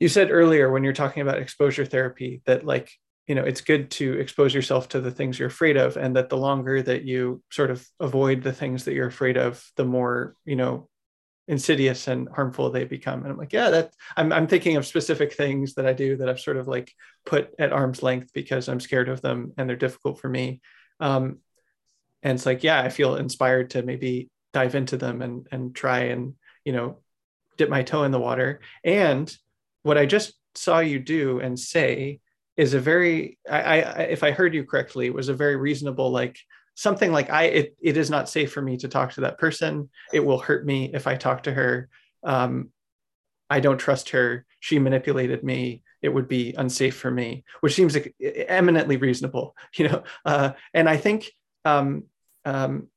you said earlier when you're talking about exposure therapy that like you know it's good to expose yourself to the things you're afraid of and that the longer that you sort of avoid the things that you're afraid of the more you know insidious and harmful they become. And i'm like yeah that I'm, I'm thinking of specific things that i do that i've sort of like put at arm's length because i'm scared of them and they're difficult for me. Um, and it's like yeah i feel inspired to maybe dive into them and and try and you know dip my toe in the water. And what I just saw you do and say is a very I, I if I heard you correctly was a very reasonable like something like I it, it is not safe for me to talk to that person. It will hurt me if I talk to her. Um, I don't trust her. She manipulated me. It would be unsafe for me, which seems like eminently reasonable, you know. Uh, and I think um, um,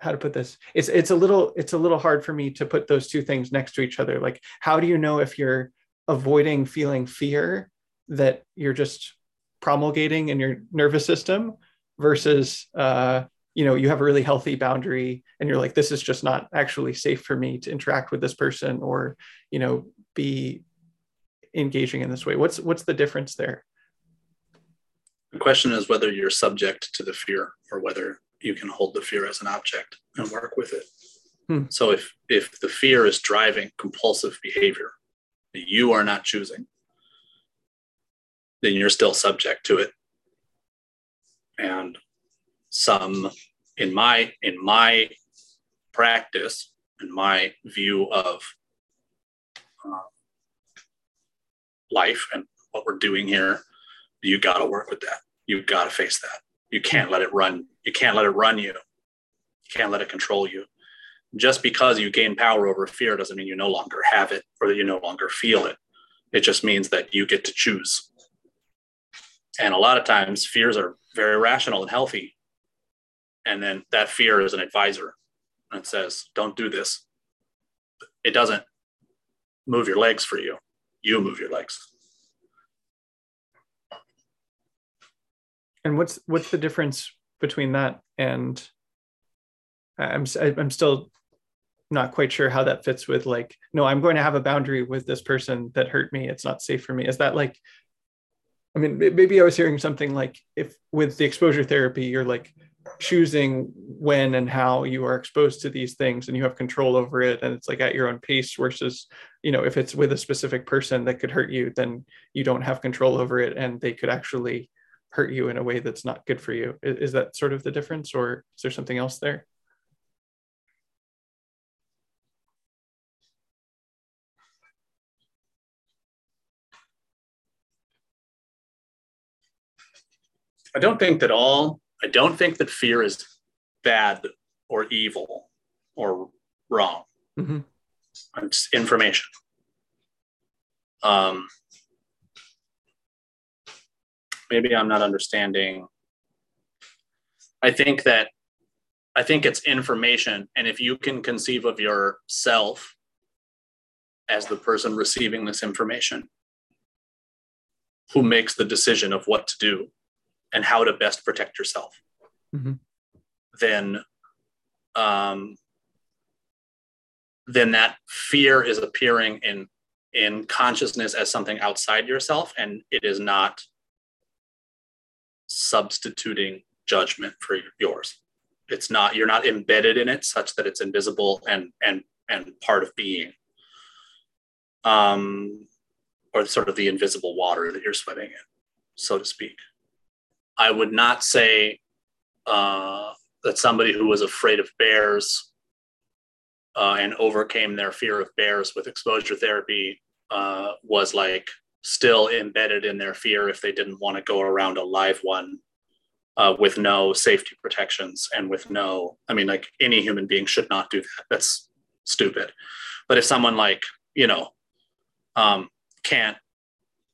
how to put this it's it's a little it's a little hard for me to put those two things next to each other like how do you know if you're avoiding feeling fear that you're just promulgating in your nervous system versus uh, you know you have a really healthy boundary and you're like this is just not actually safe for me to interact with this person or you know be engaging in this way. What's what's the difference there? The question is whether you're subject to the fear or whether you can hold the fear as an object and work with it. Hmm. so if if the fear is driving compulsive behavior that you are not choosing, then you're still subject to it. And some in my in my practice, in my view of uh, life and what we're doing here, you got to work with that. You got to face that. You can't let it run. You can't let it run you. You can't let it control you just because you gain power over fear doesn't mean you no longer have it or that you no longer feel it. It just means that you get to choose. And a lot of times, fears are very rational and healthy. and then that fear is an advisor and says don't do this it doesn't move your legs for you you move your legs and what's what's the difference between that and i'm i'm still not quite sure how that fits with like no i'm going to have a boundary with this person that hurt me. It's not safe for me. Is that like i mean maybe i was hearing something like if with the exposure therapy you're like choosing when and how you are exposed to these things and you have control over it and it's like at your own pace versus you know if it's with a specific person that could hurt you then you don't have control over it and they could actually hurt you in a way that's not good for you. Is, that sort of the difference or is there something else there I don't think that all, I don't think that fear is bad or evil or wrong. Mm-hmm. It's information. Um, maybe I'm not understanding. I think that I think it's information, and if you can conceive of yourself as the person receiving this information, who makes the decision of what to do, and how to best protect yourself, mm-hmm. then um, then that fear is appearing in in consciousness as something outside yourself, and it is not substituting judgment for yours. It's not you're not embedded in it such that it's invisible and and and part of being. Um, or sort of the invisible water that you're swimming in, so to speak. I would not say uh, that somebody who was afraid of bears uh, and overcame their fear of bears with exposure therapy uh, was like still embedded in their fear if they didn't want to go around a live one uh, with no safety protections and with no, I mean, like any human being should not do that. That's stupid. But if someone like, you know, um, can't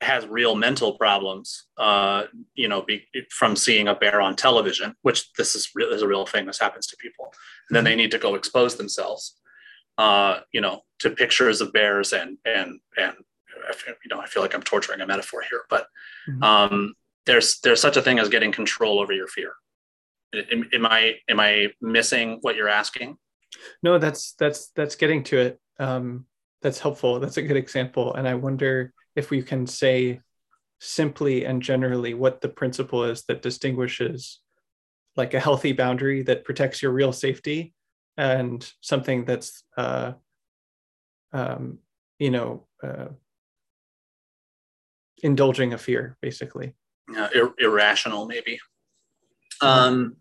has real mental problems, uh, you know, be, from seeing a bear on television, which this is, is a real thing. This happens to people. And then they need to go expose themselves, uh, you know, to pictures of bears and and and you know, I feel like I'm torturing a metaphor here, but mm-hmm. um, there's there's such a thing as getting control over your fear. Am, am I am I missing what you're asking? No, that's that's that's getting to it. Um, that's helpful. That's a good example, and I wonder if we can say simply and generally what the principle is that distinguishes like a healthy boundary that protects your real safety and something that's uh, um, you know uh, indulging a fear basically. Uh, ir- irrational maybe. Um,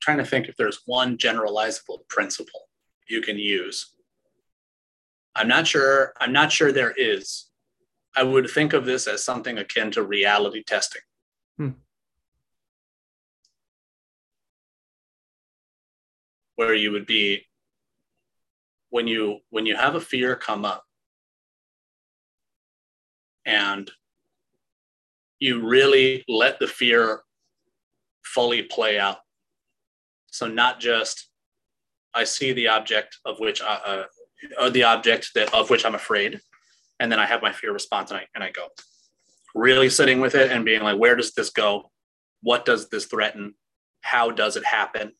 trying to think if there's one generalizable principle you can use. I'm not sure. I'm not sure there is. I would think of this as something akin to reality testing. Hmm. Where you would be when you when you have a fear come up and you really let the fear fully play out so not just I see the object of which I, uh, uh, the object that of which I'm afraid, and then I have my fear response and I and I go really sitting with it and being like, where does this go? What does this threaten? How does it happen?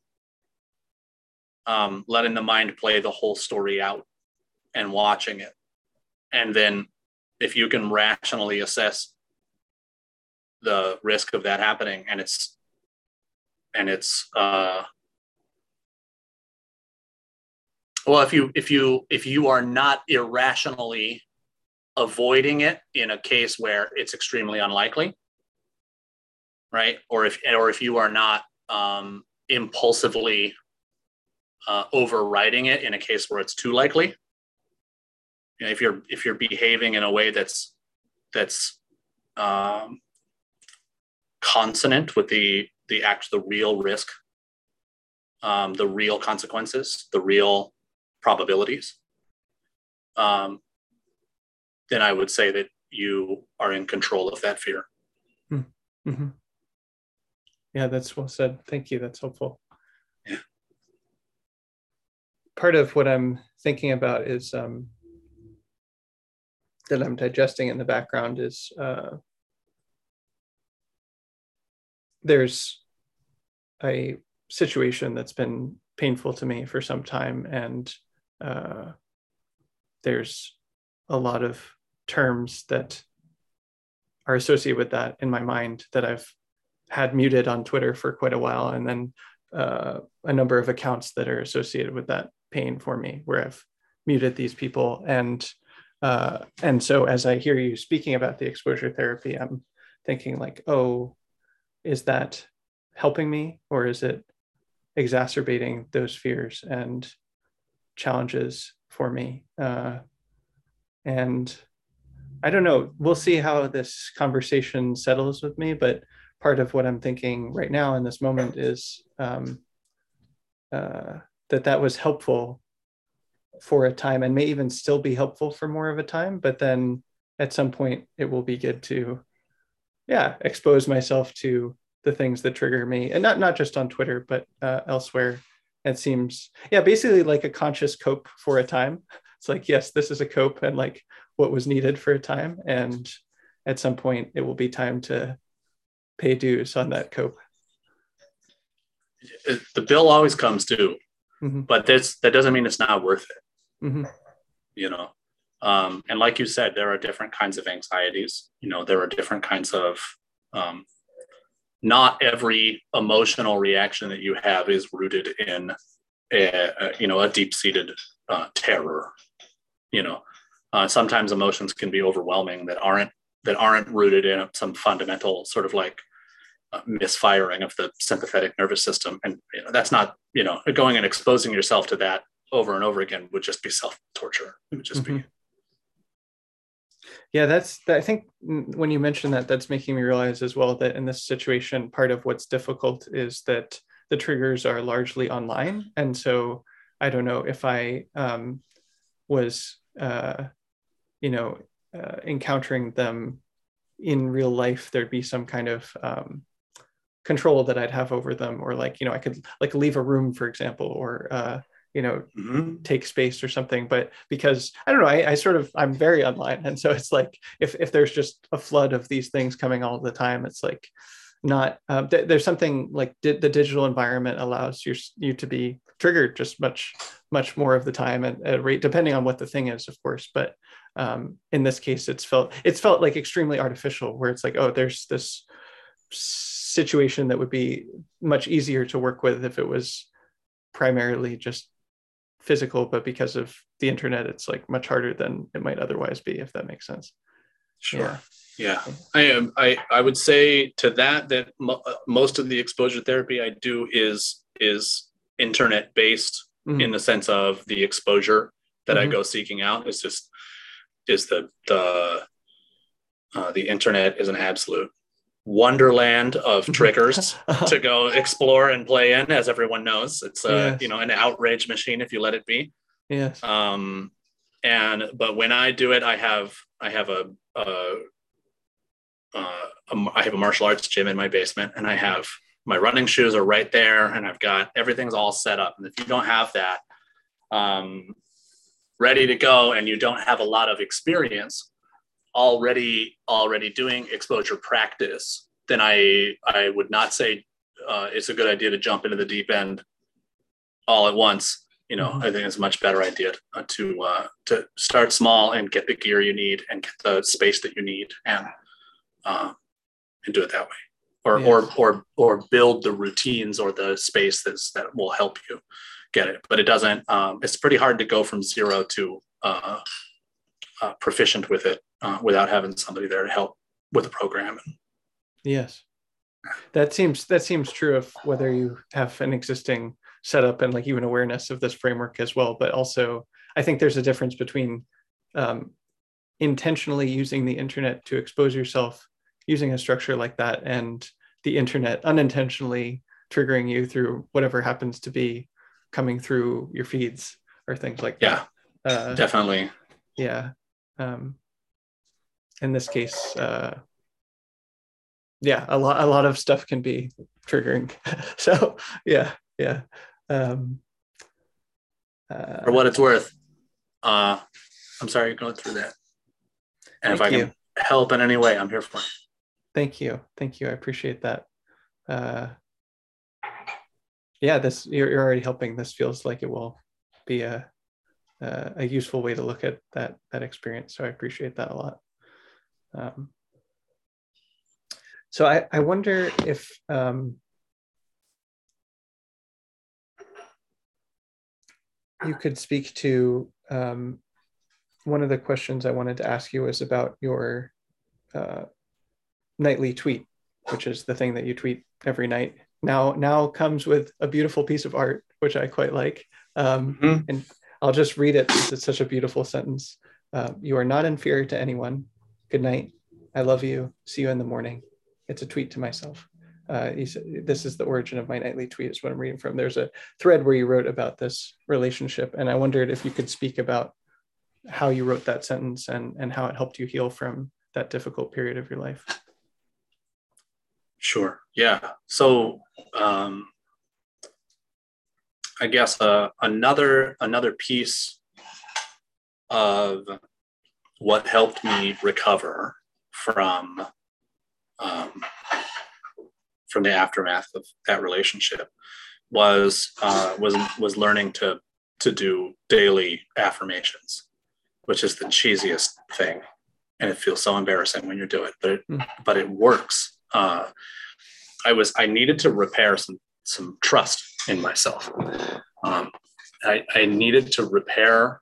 Um, letting the mind play the whole story out and watching it, and then if you can rationally assess the risk of that happening and it's and it's uh, well if you if you if you are not irrationally avoiding it in a case where it's extremely unlikely right? Or if or if you are not um, impulsively uh, overriding it in a case where it's too likely you know, if you're if you're behaving in a way that's that's um, consonant with the the act the real risk um, the real consequences the real probabilities, um, then I would say that you are in control of that fear. Mm-hmm. Yeah, that's well said. Thank you. That's helpful. Yeah. Part of what I'm thinking about is um, that I'm digesting in the background is uh, there's a situation that's been painful to me for some time, and uh, there's a lot of terms that are associated with that in my mind that I've had muted on Twitter for quite a while, and then uh, a number of accounts that are associated with that pain for me, where I've muted these people, and uh, and so as I hear you speaking about the exposure therapy, I'm thinking like, oh, is that helping me, or is it exacerbating those fears? And challenges for me? Uh, and I don't know. We'll see how this conversation settles with me, but part of what I'm thinking right now in this moment is um, uh, that that was helpful for a time and may even still be helpful for more of a time. But then at some point, it will be good to, yeah, expose myself to the things that trigger me, and not not just on Twitter, but uh, elsewhere. It seems, yeah, basically like a conscious cope for a time. It's like, yes, this is a cope, and like what was needed for a time, and at some point, it will be time to pay dues on that cope. The bill always comes due, mm-hmm. but that's that doesn't mean it's not worth it. Mm-hmm. You know, um, and like you said, there are different kinds of anxieties. You know, there are different kinds of. Um, not every emotional reaction that you have is rooted in, a, you know, a deep-seated uh, terror. You know, uh, sometimes emotions can be overwhelming that aren't that aren't rooted in some fundamental sort of like uh, misfiring of the sympathetic nervous system and you know, that's not you know going and exposing yourself to that over and over again would just be self torture it would just mm-hmm. be yeah that's i think when you mention that that's making me realize as well that in this situation part of what's difficult is that the triggers are largely online. And so i don't know if i um, was uh, you know uh, encountering them in real life there'd be some kind of um, control that I'd have over them, or like you know I could like leave a room, for example, or uh, you know mm-hmm. take space or something. But because I don't know, I, I, sort of I'm very online, and so it's like if if there's just a flood of these things coming all the time, it's like not uh, th- there's something like di- the digital environment allows you you to be triggered just much much more of the time at, at a rate depending on what the thing is of course but um, in this case it's felt it's felt like extremely artificial where it's like oh there's this situation that would be much easier to work with if it was primarily just physical but because of the internet it's like much harder than it might otherwise be if that makes sense sure yeah, yeah. i am i i would say to that that mo- uh, most of the exposure therapy i do is is internet based mm-hmm. in the sense of the exposure that mm-hmm. i go seeking out is just is the the uh, the internet is an absolute wonderland of triggers to go explore and play in as everyone knows. It's a yes. you know an outrage machine if you let it be. Yes. Um and but when i do it i have i have a, a, uh, a I have a martial arts gym in my basement and i have my running shoes are right there and i've got everything's all set up. And if you don't have that um ready to go and you don't have a lot of experience already already doing exposure practice, then I I would not say uh, it's a good idea to jump into the deep end all at once. You know, mm-hmm. I think it's a much better idea to to, uh, to start small and get the gear you need and get the space that you need and uh, and do it that way, or yes. or or or build the routines or the space that's that will help you get it. But it doesn't. Um, it's pretty hard to go from zero to uh, uh, proficient with it uh, without having somebody there to help with the program. Yes, that seems that seems true of whether you have an existing setup and like even awareness of this framework as well. But also, I think there's a difference between um, intentionally using the internet to expose yourself using a structure like that and the internet unintentionally triggering you through whatever happens to be coming through your feeds or things like yeah, that. Yeah, uh, definitely. Yeah. Um, in this case, uh, yeah, a lot a lot of stuff can be triggering. so yeah, yeah. Um, uh, For what it's worth, uh, I'm sorry you're going through that. And if I you. can help in any way, I'm here for it. Thank you, thank you. I appreciate that. Uh, yeah, this you're, you're already helping. This feels like it will be a uh, a useful way to look at that that experience. So I appreciate that a lot. Um, so I, I wonder if um, you could speak to um, one of the questions I wanted to ask you is about your uh, nightly tweet, which is the thing that you tweet every night. Now, now comes with a beautiful piece of art, which I quite like. Um, mm-hmm. And I'll just read it. It's such a beautiful sentence. Uh, you are not inferior to anyone. Good night. I love you. See you in the morning. It's a tweet to myself. Uh, this is the origin of my nightly tweet is what I'm reading from. There's a thread where you wrote about this relationship. And I wondered if you could speak about how you wrote that sentence and, and how it helped you heal from that difficult period of your life. Sure. Yeah. So um, I guess uh, another another piece of what helped me recover from um, from the aftermath of that relationship was uh, was was learning to to do daily affirmations, which is the cheesiest thing, and it feels so embarrassing when you do it, but it, mm. but it works. Uh, I was I needed to repair some some trust in myself. Um, I, I needed to repair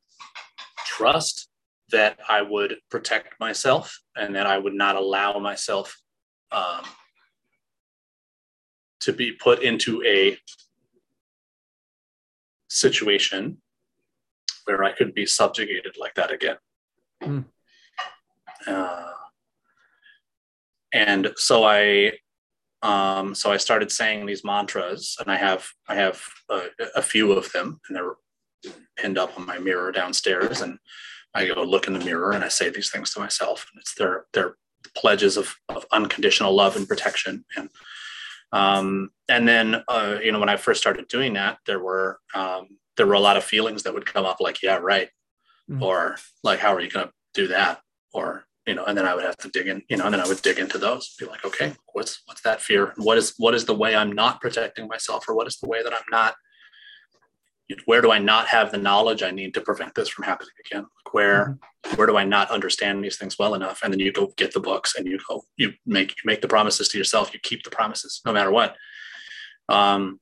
trust that I would protect myself and that I would not allow myself um, to be put into a situation where I could be subjugated like that again. Mm. Uh, and so I, um, so I started saying these mantras, and I have I have a, a few of them, and they're pinned up on my mirror downstairs. And I go look in the mirror, and I say these things to myself. And it's their their pledges of, of unconditional love and protection. And um, and then, uh, you know, when I first started doing that, there were um, there were a lot of feelings that would come up, like, "Yeah, right," mm-hmm. or like, "How are you going to do that?" or you know, and then I would have to dig in, you know, and then I would dig into those, be like, okay, what's what's that fear? What is what is the way I'm not protecting myself, or what is the way that I'm not where do I not have the knowledge I need to prevent this from happening again? Like where mm-hmm. where do I not understand these things well enough? And then you go get the books and you go you make you make the promises to yourself. You keep the promises no matter what. Um,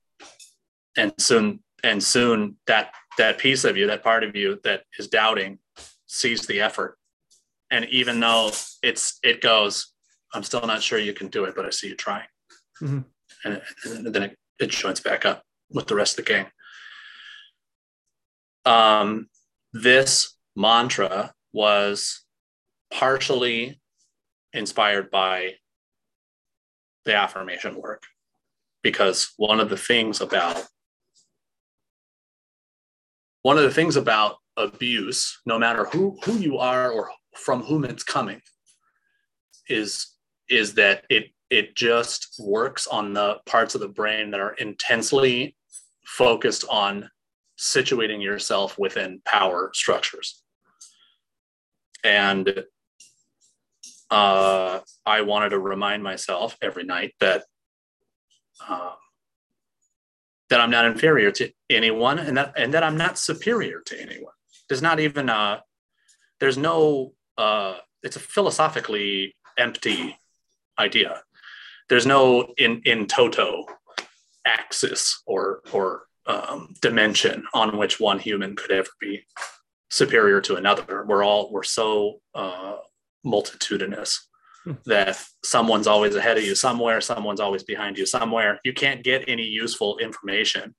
and soon and soon that that piece of you, that part of you that is doubting, sees the effort. And even though it's it goes, I'm still not sure you can do it, but I see you trying. Mm-hmm. And, and, then it, it joins back up with the rest of the gang um, this mantra was partially inspired by the affirmation work because one of the things about one of the things about abuse no matter who who you are or from whom it's coming is is that it it just works on the parts of the brain that are intensely focused on situating yourself within power structures. And uh, I wanted to remind myself every night that uh, that I'm not inferior to anyone, and that and that I'm not superior to anyone. There's not even a uh, there's no uh, it's a philosophically empty idea. There's no in in toto axis or or um, dimension on which one human could ever be superior to another. We're all we're so uh, multitudinous hmm. that someone's always ahead of you somewhere, someone's always behind you somewhere. You can't get any useful information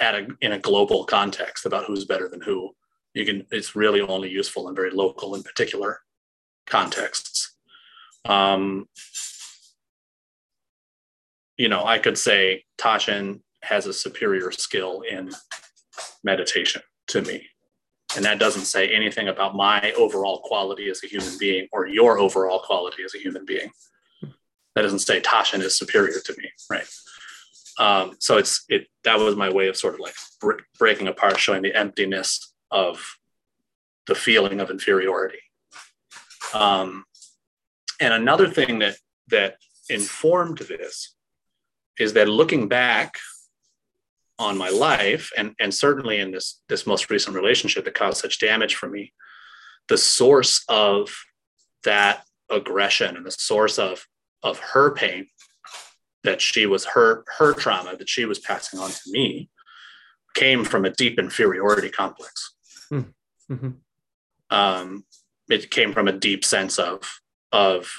at a in a global context about who's better than who. You can it's really only useful in very local and particular contexts. Um, you know, I could say Tasshin has a superior skill in meditation to me And that doesn't say anything about my overall quality as a human being or your overall quality as a human being. That doesn't say Tasshin is superior to me, right? Um, so it's it that was my way of sort of like br- breaking apart, showing the emptiness of the feeling of inferiority. Um, and another thing that that informed this is that looking back on my life and and certainly in this this most recent relationship that caused such damage for me the source of that aggression and the source of of her pain that she was her her trauma that she was passing on to me came from a deep inferiority complex hmm. mm-hmm. um, it came from a deep sense of of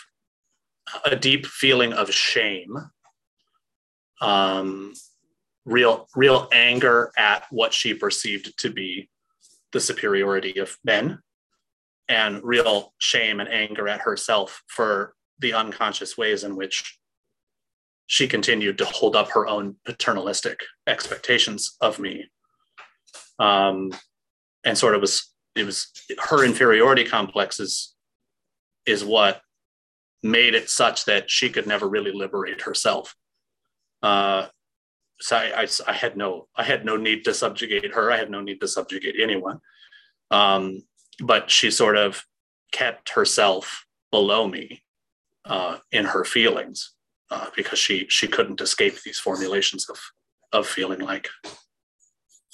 a deep feeling of shame um, real real anger at what she perceived to be the superiority of men and real shame and anger at herself for the unconscious ways in which she continued to hold up her own paternalistic expectations of me. Um, and sort of was it was her inferiority complexes is what made it such that she could never really liberate herself. Uh, so I, I, I, had no I had no need to subjugate her. I had no need to subjugate anyone. Um, but she sort of kept herself below me uh, in her feelings uh, because she she couldn't escape these formulations of of feeling like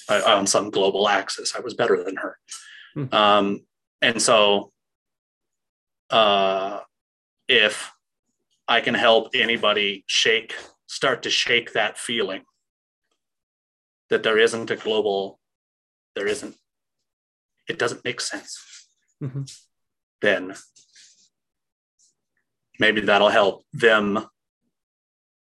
I, on some global axis I was better than her. Mm. Um, and so uh, if I can help anybody shake start to shake that feeling that there isn't a global, there isn't, it doesn't make sense, mm-hmm. then maybe that'll help them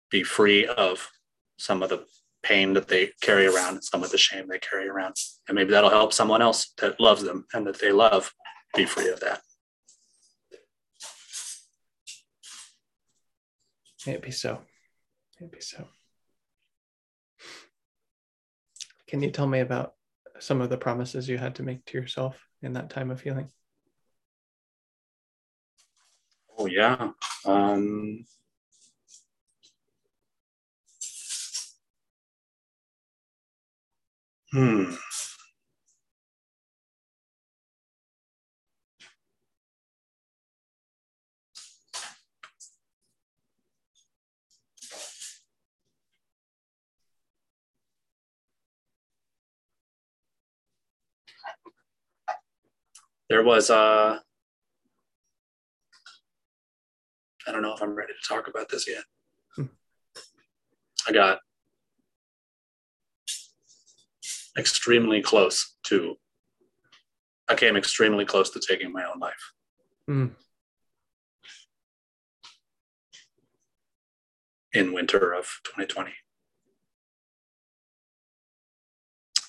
be free of some of the pain that they carry around, some of the shame they carry around. And maybe that'll help someone else that loves them and that they love be free of that. Maybe so. Maybe so. Can you tell me about some of the promises you had to make to yourself in that time of healing? Oh, yeah. Um, hmm. There was uh I don't know if I'm ready to talk about this yet. Hmm. I got extremely close to I came extremely close to taking my own life. Mm. In winter of 2020.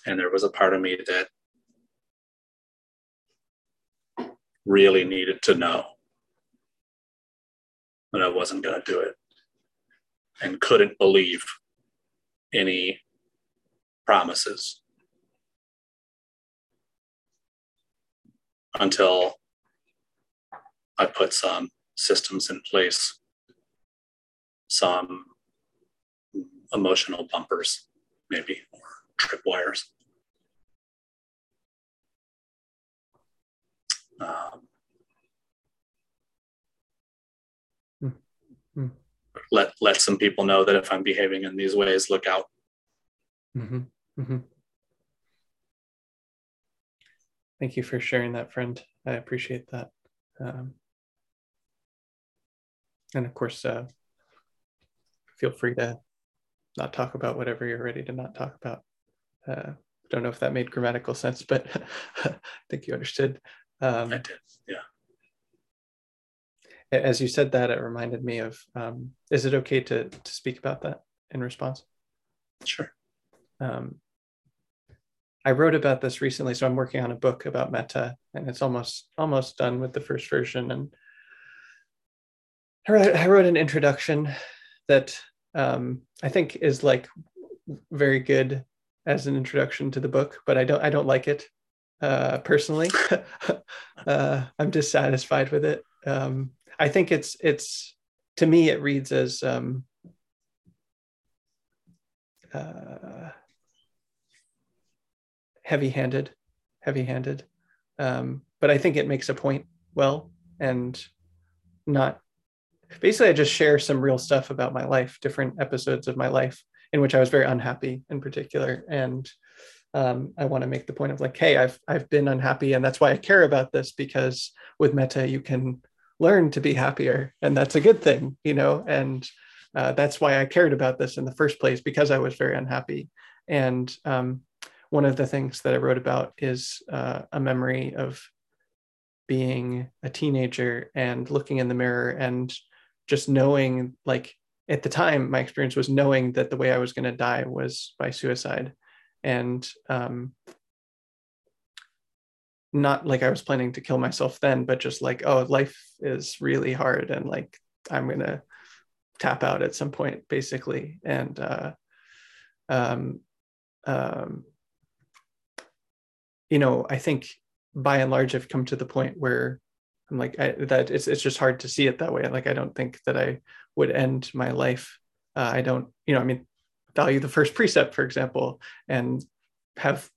And there was a part of me that really needed to know that I wasn't going to do it and couldn't believe any promises until I put some systems in place, some emotional bumpers, maybe, or tripwires. Um, mm-hmm. Let let some people know that if I'm behaving in these ways, look out. Mm-hmm. Mm-hmm. Thank you for sharing that, friend. I appreciate that. Um, and of course, uh, feel free to not talk about whatever you're ready to not talk about. Uh, don't know if that made grammatical sense, but I think you understood. Um, I did, yeah. As you said that, it reminded me of um, is it okay to, to speak about that in response? Sure. Um, I wrote about this recently, so I'm working on a book about metta, and it's almost almost done with the first version. And I wrote, I wrote an introduction that um, I think is like very good as an introduction to the book, but I don't I don't like it uh, personally. uh, I'm dissatisfied with it. Um, I think it's it's to me it reads as um, uh, heavy-handed, heavy-handed. Um, but I think it makes a point well and not basically I just share some real stuff about my life, different episodes of my life in which I was very unhappy in particular. And um, I want to make the point of like, hey, I've I've been unhappy, and that's why I care about this because with metta you can learn to be happier, and that's a good thing, you know. And uh, that's why I cared about this in the first place because I was very unhappy. And um, one of the things that I wrote about is uh, a memory of being a teenager and looking in the mirror and just knowing like at the time my experience was knowing that the way i was going to die was by suicide and um, not like i was planning to kill myself then but just like oh life is really hard and like i'm to tap out at some point basically. And uh, um, um, you know i think by and large i've come to the point where i'm like I, that it's, it's just hard to see it that way. Like i don't think that i would end my life. Uh, i don't you know i mean value the first precept for example and have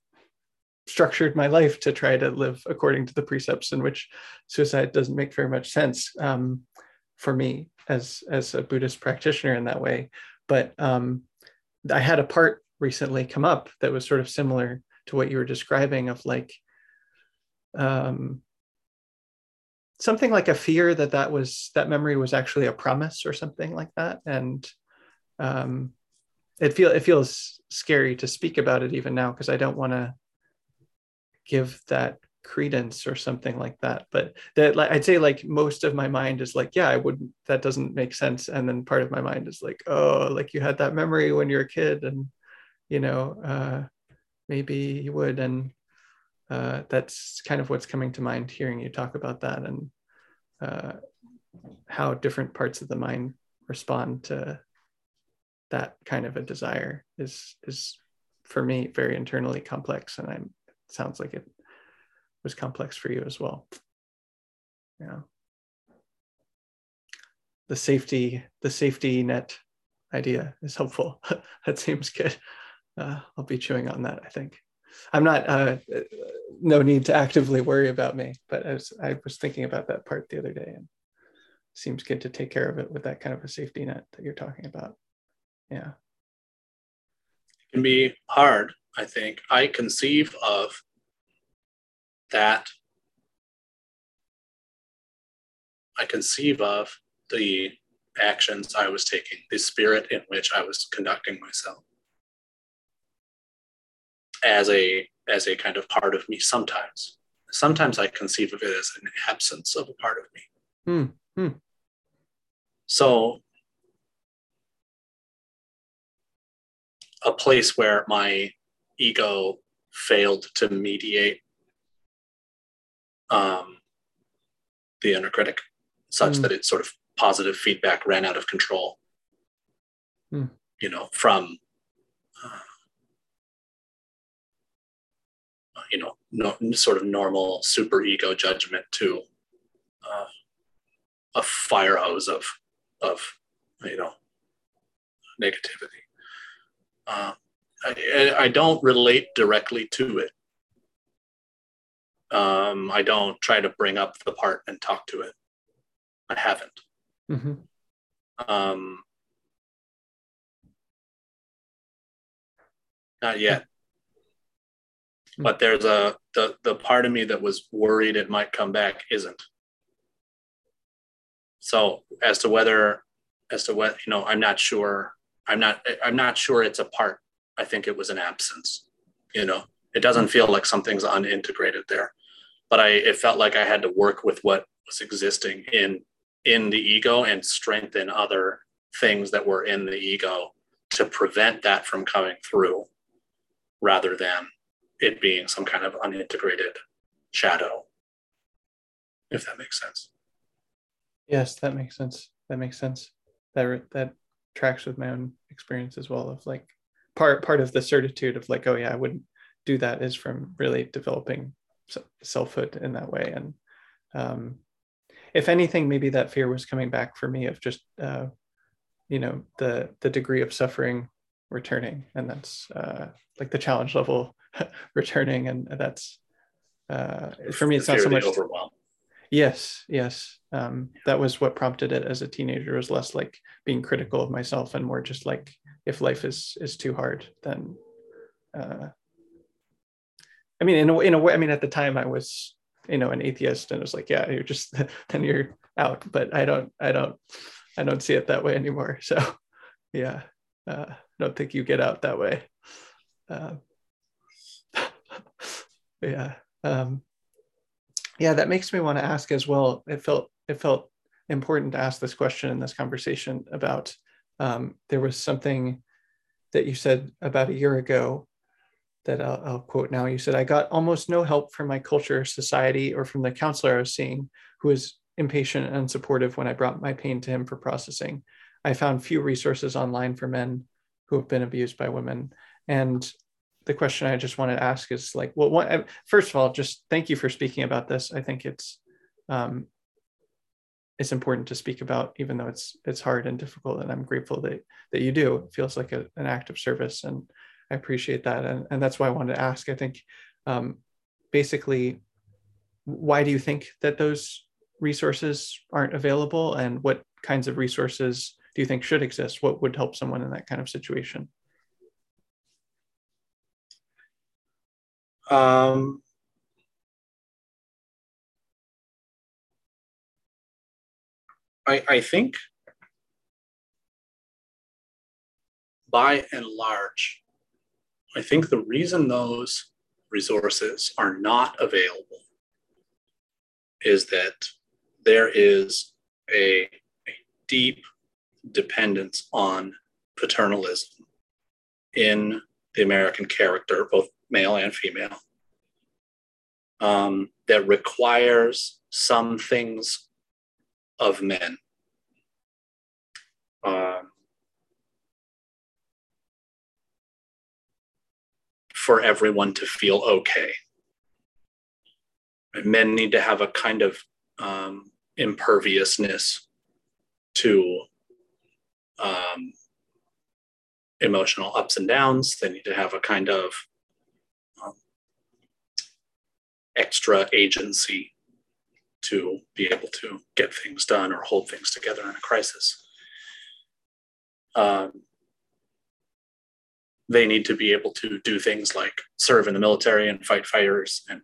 structured my life to try to live according to the precepts in which suicide doesn't make very much sense um, for me as as a buddhist practitioner in that way. But um, i had a part recently come up that was sort of similar to what you were describing of like um, something like a fear that that was that memory was actually a promise or something like that. And um, it feel it feels scary to speak about it even now because i don't want to give that credence or something like that. But that like i'd say like most of my mind is like yeah i wouldn't that doesn't make sense. And then part of my mind is like oh like you had that memory when you're a kid and you know uh maybe you would. And uh, that's kind of what's coming to mind hearing you talk about that and uh, how different parts of the mind respond to that kind of a desire is is for me very internally complex and i'm it sounds like it was complex for you as well. Yeah. The safety the safety net idea is helpful. That seems good. Uh, i'll be chewing on that i think. I'm not, uh, no need to actively worry about me, but I was, I was thinking about that part the other day and seems good to take care of it with that kind of a safety net that you're talking about. Yeah. It can be hard, I think. I conceive of that. I conceive of the actions I was taking, the spirit in which I was conducting myself as a as a kind of part of me sometimes sometimes i conceive of it as an absence of a part of me hmm. Hmm. so a place where my ego failed to mediate um, the inner critic such mm. that it sort of positive feedback ran out of control mm. you know from uh, you know, no, sort of normal super ego judgment to uh, a fire hose of, of, you know, negativity. Uh, I, I don't relate directly to it. Um, I don't try to bring up the part and talk to it. I haven't. Mm-hmm. Um, not yet. Hmm. but there's a the the part of me that was worried it might come back isn't so as to whether as to what you know i'm not sure i'm not i'm not sure it's a part i think it was an absence you know it doesn't feel like something's unintegrated there but i it felt like i had to work with what was existing in in the ego and strengthen other things that were in the ego to prevent that from coming through rather than it being some kind of unintegrated shadow, if that makes sense. Yes, that makes sense. That makes sense. That that tracks with my own experience as well. Of like part part of the certitude of like, oh yeah, I wouldn't do that is from really developing selfhood in that way. And um, if anything, maybe that fear was coming back for me of just, uh, you know, the the degree of suffering returning, and that's uh, like the challenge level returning, and that's uh, for me. It's not so much overwhelm. Yes, yes. Um, that was what prompted it as a teenager. Was less like being critical of myself and more just like if life is is too hard, then. Uh, I mean, in a, in a way, I mean, at the time I was you know an atheist and it's like yeah you're just then you're out but i don't i don't i don't see it that way anymore so yeah uh, i don't think you get out that way uh, yeah um, yeah that makes me want to ask as well it felt it felt important to ask this question in this conversation about um, there was something that you said about a year ago that I'll, I'll, quote now. You said, I got almost no help from my culture, society, or from the counselor I was seeing, who was impatient and unsupportive when I brought my pain to him for processing. I found few resources online for men who have been abused by women. And the question I just want to ask is like, well, what, first of all, just thank you for speaking about this. I think it's, um, it's important to speak about, even though it's it's hard and difficult. And I'm grateful that that you do. It feels like a, an act of service, and I appreciate that. And, and that's why I wanted to ask. I think um, basically, why do you think that those resources aren't available? And what kinds of resources do you think should exist? What would help someone in that kind of situation? Um, I, I think by and large, I think the reason those resources are not available is that there is a, a deep dependence on paternalism in the American character, both male and female, um, that requires some things of men. Um, for everyone to feel okay. Men need to have a kind of um, imperviousness to um, emotional ups and downs. They need to have a kind of um, extra agency to be able to get things done or hold things together in a crisis. Um, they need to be able to do things like serve in the military and fight fires and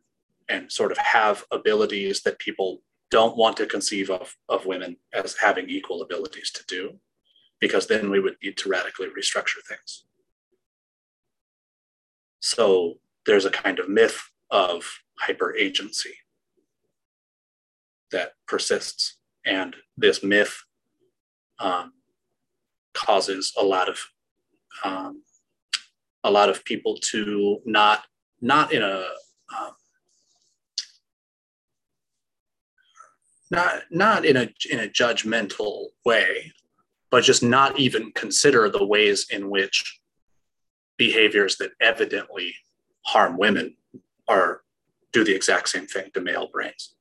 and sort of have abilities that people don't want to conceive of of women as having equal abilities to do because then we would need to radically restructure things so there's a kind of myth of hyper agency that persists. And this myth um, causes a lot of um, a lot of people to not not in a um, not not in a in a judgmental way, but just not even consider the ways in which behaviors that evidently harm women are do the exact same thing to male brains.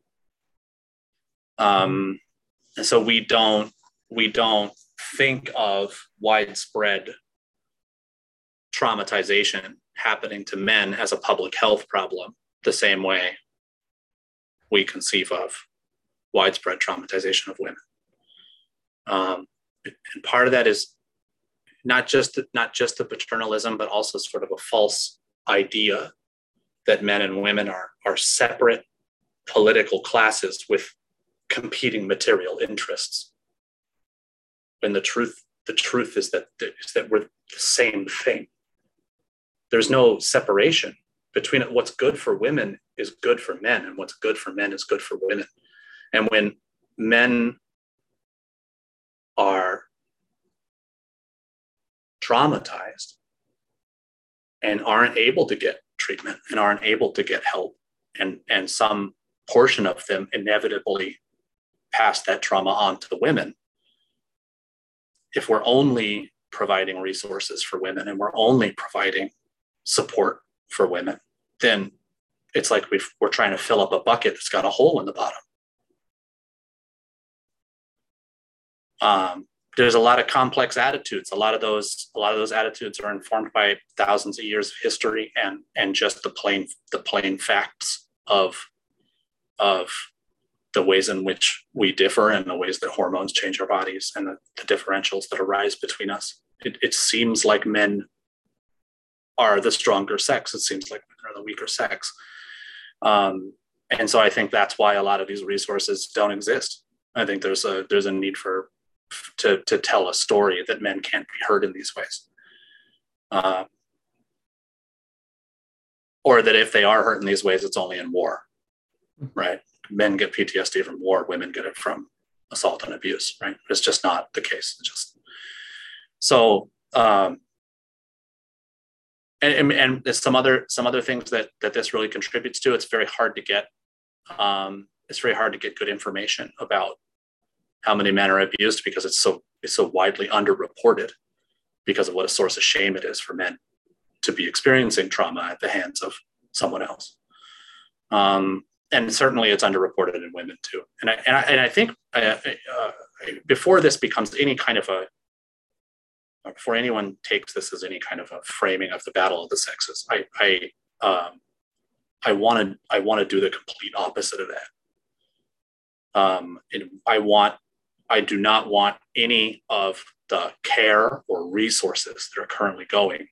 Um, and so we don't we don't think of widespread traumatization happening to men as a public health problem the same way we conceive of widespread traumatization of women. Um, and part of that is not just not just the paternalism, but also sort of a false idea that men and women are are separate political classes with competing material interests. When the truth the truth is that is that we're the same thing there's no separation between. What's good for women is good for men, and what's good for men is good for women. And when men are traumatized and aren't able to get treatment and aren't able to get help, and, and some portion of them inevitably pass that trauma on to the women. If we're only providing resources for women and we're only providing support for women, then it's like we are trying to fill up a bucket that's got a hole in the bottom. Um, there's a lot of complex attitudes. A lot of those, a lot of those attitudes are informed by thousands of years of history and and just the plain the plain facts of of the ways in which we differ and the ways that hormones change our bodies and the, the differentials that arise between us. It, it seems like men are the stronger sex. It seems like women are the weaker sex. Um, and so I think that's why a lot of these resources don't exist. I think there's a there's a need for to to tell a story that men can't be heard in these ways, uh, or that if they are hurt in these ways, it's only in war, right? Men get PTSD from war, women get it from assault and abuse, right? It's just not the case. It's just so. Um, and, and, and some other some other things that that this really contributes to. It's very hard to get um, it's very hard to get good information about how many men are abused because it's so it's so widely underreported because of what a source of shame it is for men to be experiencing trauma at the hands of someone else. Um, and certainly it's underreported in women too. And I, and I, and I think uh, uh, before this becomes any kind of a before anyone takes this as any kind of a framing of the battle of the sexes, I I um, I want to I want to do the complete opposite of that. Um, and I want I do not want any of the care or resources that are currently going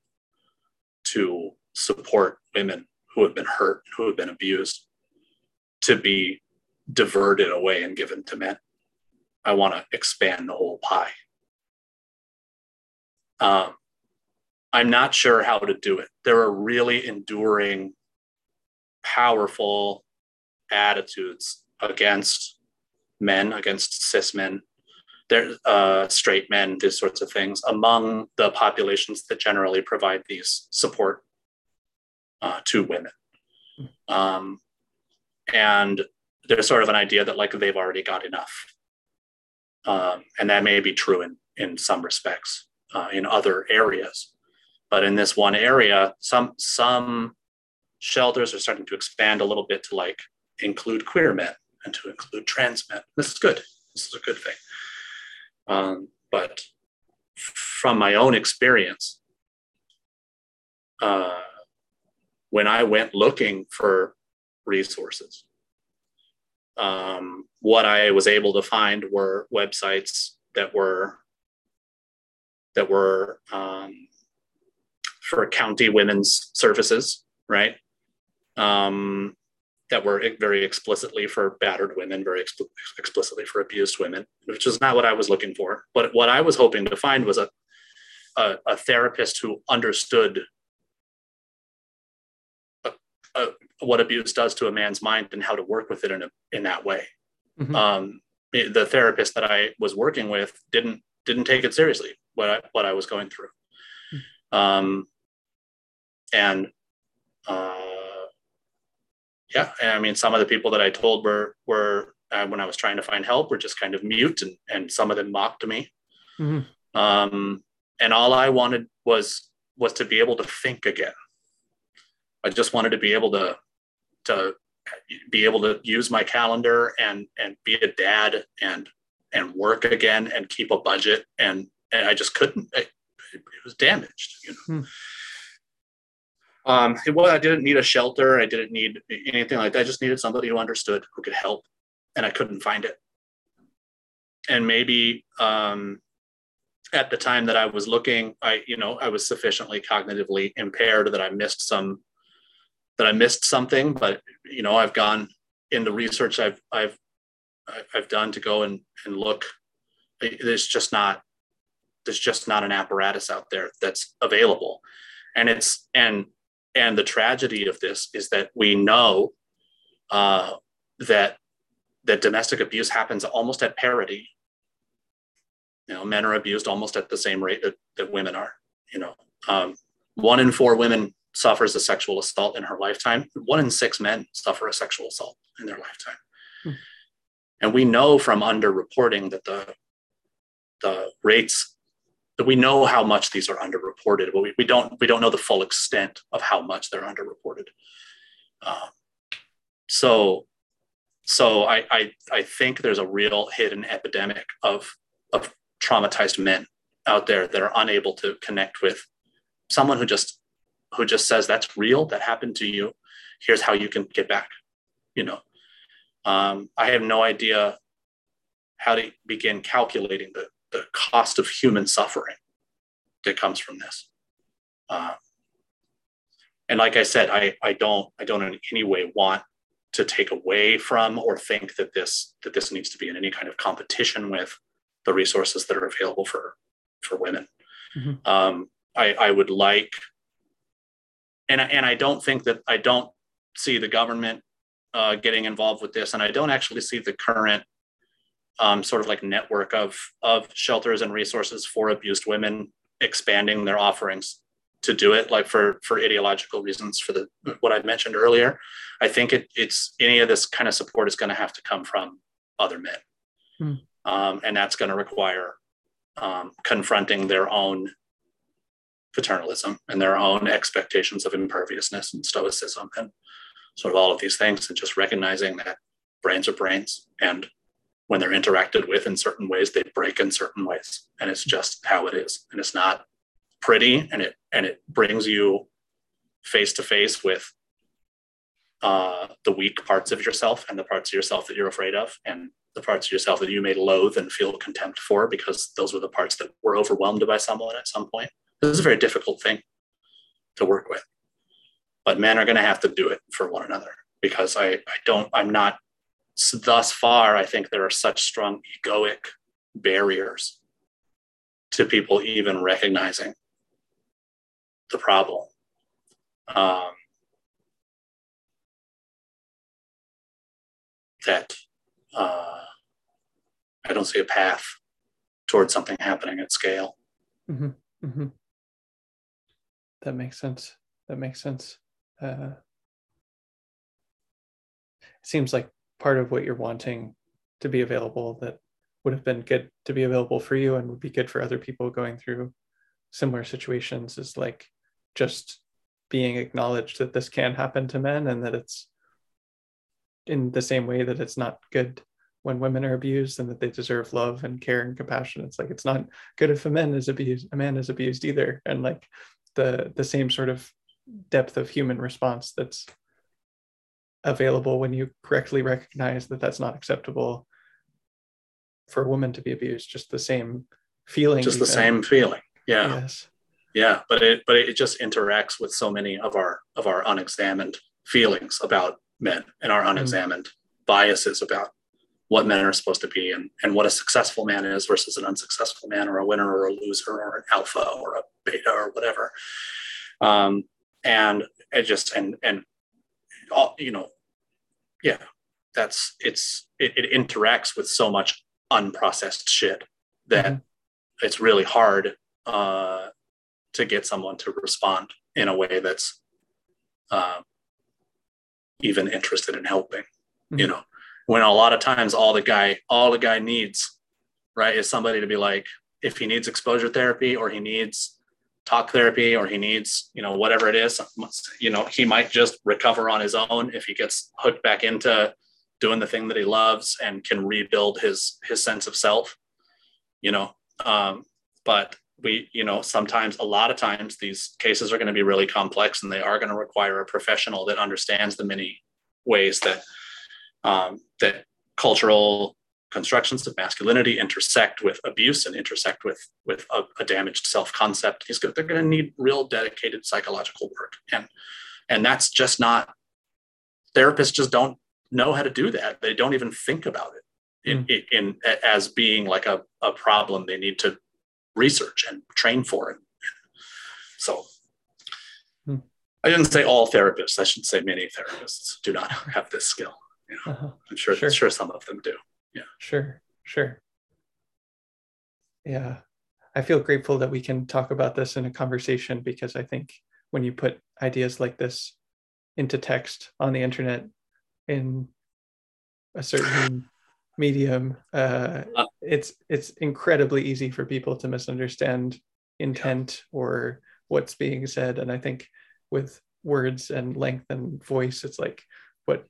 to support women who have been hurt, who have been abused, to be diverted away and given to men. I want to expand the whole pie. Um, I'm not sure how to do it. There are really enduring, powerful attitudes against men, against cis men, there, uh, straight men, these sorts of things among the populations that generally provide these support uh, to women. Um, and there's sort of an idea that like they've already got enough. Um, and that may be true in, in some respects uh, in other areas. But in this one area, some some shelters are starting to expand a little bit to like include queer men and to include trans men. This is good. This is a good thing. Um, but from my own experience, uh, when I went looking for resources, um, what I was able to find were websites that were that were um, for county women's services, right? Um, that were very explicitly for battered women, very explicitly for abused women, which is not what I was looking for. But what I was hoping to find was a, a, a therapist who understood a, a, what abuse does to a man's mind and how to work with it in, a, in that way. Mm-hmm. Um, the therapist that I was working with didn't didn't take it seriously what I, what I was going through. Mm-hmm. Um, and uh, yeah, I mean, some of the people that I told were were uh, when I was trying to find help were just kind of mute, and and some of them mocked me. Mm-hmm. Um, and all I wanted was was to be able to think again. I just wanted to be able to to be able to use my calendar and and be a dad and and work again and keep a budget and and I just couldn't. It, it was damaged, you know. Hmm. Um, it was, I didn't need a shelter. I didn't need anything like that. I just needed somebody who understood, who could help, and I couldn't find it. And maybe um, at the time that I was looking, I, you know, I was sufficiently cognitively impaired that I missed some, that I missed something. But you know, I've gone in the research I've I've I've done to go and and look. There's just not there's just not an apparatus out there that's available, and it's and and the tragedy of this is that we know uh, that that domestic abuse happens almost at parity. You know, men are abused almost at the same rate that, that women are. You know, um, one in four women suffers a sexual assault in her lifetime. One in six men suffer a sexual assault in their lifetime. Hmm. And we know from underreporting that the the rates that we know how much these are underreported, but we, we don't we don't know the full extent of how much they're underreported. Um, so so I, I I think there's a real hidden epidemic of of traumatized men out there that are unable to connect with someone who just who just says that's real that happened to you here's how you can get back you know um, i have no idea how to begin calculating the, the cost of human suffering that comes from this uh, and like i said I, I don't i don't in any way want to take away from or think that this that this needs to be in any kind of competition with the resources that are available for for women mm-hmm. um, I, I would like and, and i don't think that i don't see the government uh, getting involved with this and i don't actually see the current um, sort of like network of of shelters and resources for abused women expanding their offerings to do it like for for ideological reasons for the what i mentioned earlier i think it, it's any of this kind of support is going to have to come from other men hmm. um, and that's going to require um, confronting their own paternalism and their own expectations of imperviousness and stoicism and sort of all of these things and just recognizing that brains are brains and when they're interacted with in certain ways they break in certain ways. And it's just how it is. And it's not pretty. And it and it brings you face to face with uh, the weak parts of yourself and the parts of yourself that you're afraid of and the parts of yourself that you may loathe and feel contempt for because those were the parts that were overwhelmed by someone at some point. This is a very difficult thing to work with. But men are going to have to do it for one another because i i don't i'm not thus far i think there are such strong egoic barriers to people even recognizing the problem. Um, that uh, I don't see a path towards something happening at scale. Mm-hmm. Mm-hmm. That makes sense. That makes sense. Uh, it seems like part of what you're wanting to be available that would have been good to be available for you and would be good for other people going through similar situations is like just being acknowledged that this can happen to men and that it's in the same way that it's not good when women are abused and that they deserve love and care and compassion. It's like it's not good if a man is abused a man is abused either. And like the the same sort of depth of human response that's available when you correctly recognize that that's not acceptable for a woman to be abused just the same feeling just the same feeling yeah yes yeah but it but it just interacts with so many of our of our unexamined feelings about men and our mm-hmm. unexamined mm-hmm. biases about what men are supposed to be and, and what a successful man is versus an unsuccessful man or a winner or a loser or an alpha or a beta or whatever um, and it just and and all you know yeah that's it's it, it interacts with so much unprocessed shit that mm-hmm. it's really hard uh, to get someone to respond in a way that's uh, even interested in helping mm-hmm. you know when a lot of times all the guy all the guy needs right is somebody to be like if he needs exposure therapy or he needs talk therapy or he needs you know whatever it is you know he might just recover on his own if he gets hooked back into doing the thing that he loves and can rebuild his his sense of self you know. Um, but we you know sometimes a lot of times these cases are going to be really complex and they are going to require a professional that understands the many ways that um, that cultural constructions of masculinity intersect with abuse and intersect with with a, a damaged self-concept they're going to need real dedicated psychological work and and that's just not therapists just don't know how to do that they don't even think about it in, mm. in, in as being like a, a problem they need to research and train for it. So hmm. I didn't say all therapists. I should say many therapists do not have this skill. You know, uh-huh. I'm sure, sure, sure some of them do. Yeah. Sure. Sure. Yeah. I feel grateful that we can talk about this in a conversation because I think when you put ideas like this into text on the internet in a certain medium uh, uh, it's it's incredibly easy for people to misunderstand intent yeah. or what's being said and i think with words and length and voice it's like what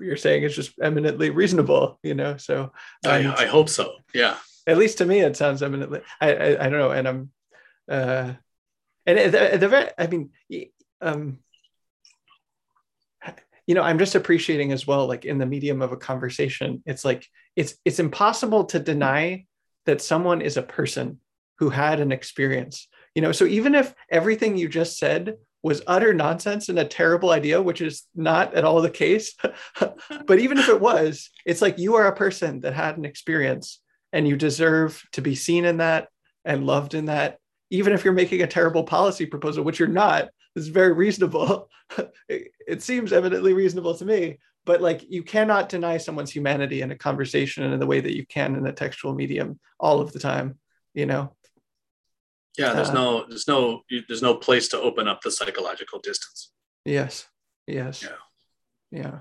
you're saying is just eminently reasonable, you know. So I, I hope so. Yeah. At least to me, it sounds eminently. I I, I don't know, and I'm, uh, and the, the very, I mean, um, you know, I'm just appreciating as well, like in the medium of a conversation, it's like it's it's impossible to deny that someone is a person who had an experience. You know, so even if everything you just said was utter nonsense and a terrible idea, which is not at all the case. but even if it was, it's like you are a person that had an experience and you deserve to be seen in that and loved in that. Even if you're making a terrible policy proposal, which you're not, is very reasonable. it, it seems evidently reasonable to me. But like you cannot deny someone's humanity in a conversation and in the way that you can in a textual medium all of the time, you know? Yeah there's uh, no there's no there's no place to open up the psychological distance. Yes yes. Yeah. Yeah.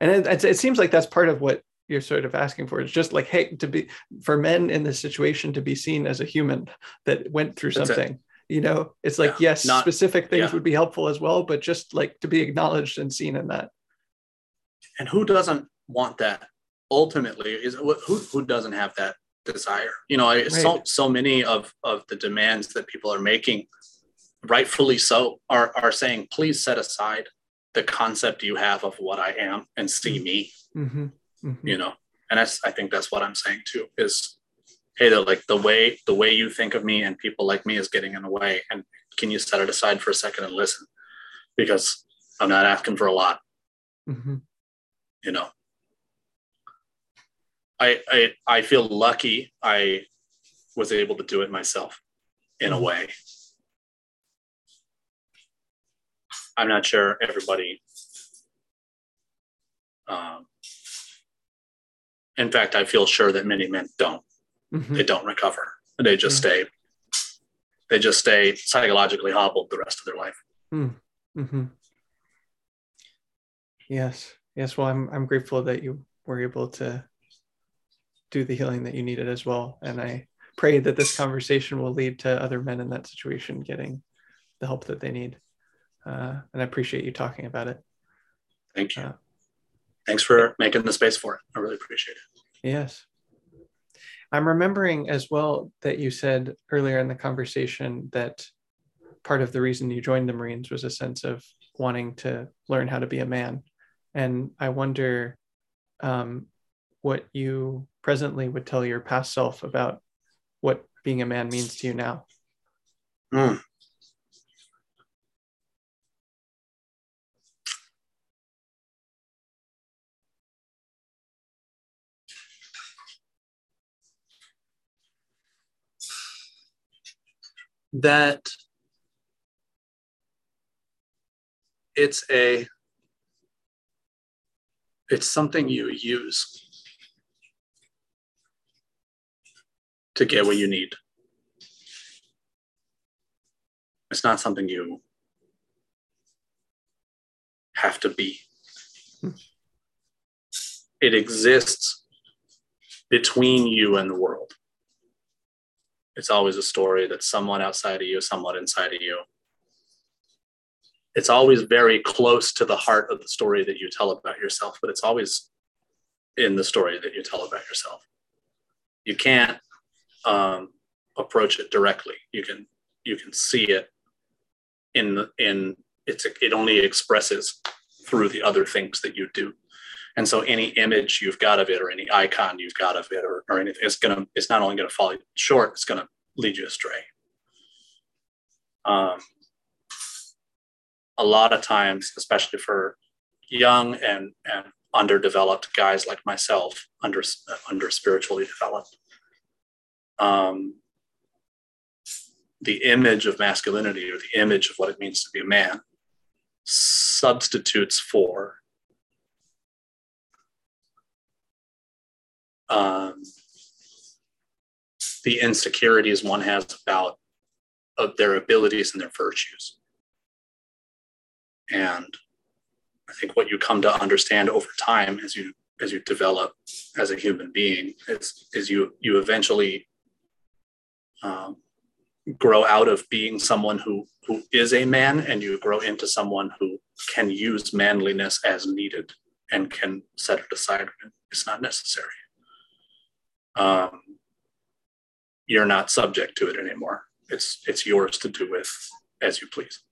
And it, it, seems like that's part of what you're sort of asking for it's just like hey to be for men in this situation to be seen as a human that went through something you know? It's like yeah, yes not, specific things yeah. would be helpful as well but just like to be acknowledged and seen in that. And who doesn't want that? Ultimately is who, who doesn't have that desire. You know, right. so so many of of the demands that people are making, rightfully so, are are saying, please set aside the concept you have of what I am and see me. Mm-hmm. Mm-hmm. You know, and that's I think that's what I'm saying too. Is hey, the like the way the way you think of me and people like me is getting in the way, and can you set it aside for a second and listen? Because I'm not asking for a lot. Mm-hmm. You know, I, I I feel lucky I was able to do it myself in a mm-hmm. way. I'm not sure everybody. Um, in fact, I feel sure that many men don't. Mm-hmm. They don't recover. They just stay. They just stay psychologically hobbled the rest of their life. Mm. Mm-hmm. Yes. Yes. Well, I'm I'm grateful that you were able to do the healing that you needed as well. And I pray that this conversation will lead to other men in that situation getting the help that they need. Uh, and I appreciate you talking about it. Thank you. Uh, Thanks for making the space for it. I really appreciate it. Yes. I'm remembering as well that you said earlier in the conversation that part of the reason you joined the Marines was a sense of wanting to learn how to be a man. And I wonder um, what you presently would tell your past self about what being a man means to you now? Mm. That it's a it's something you use to get what you need. It's not something you have to be. It exists between you and the world. It's always a story that's somewhat outside of you, somewhat inside of you. It's always very close to the heart of the story that you tell about yourself, but it's always in the story that you tell about yourself. You can't um, approach it directly. You can you can see it in in it's it only expresses through the other things that you do. And so any image you've got of it or any icon you've got of it or, or anything, it's gonna it's not only gonna fall short, it's gonna lead you astray. Um, a lot of times, especially for young and, and underdeveloped guys like myself, under under spiritually developed, um, the image of masculinity or the image of what it means to be a man substitutes for um, the insecurities one has about of their abilities and their virtues. And I think what you come to understand over time as you as you develop as a human being is is you you eventually um, grow out of being someone who who is a man and you grow into someone who can use manliness as needed and can set it aside when it's not necessary. Um, you're not subject to it anymore. It's it's yours to do with as you please.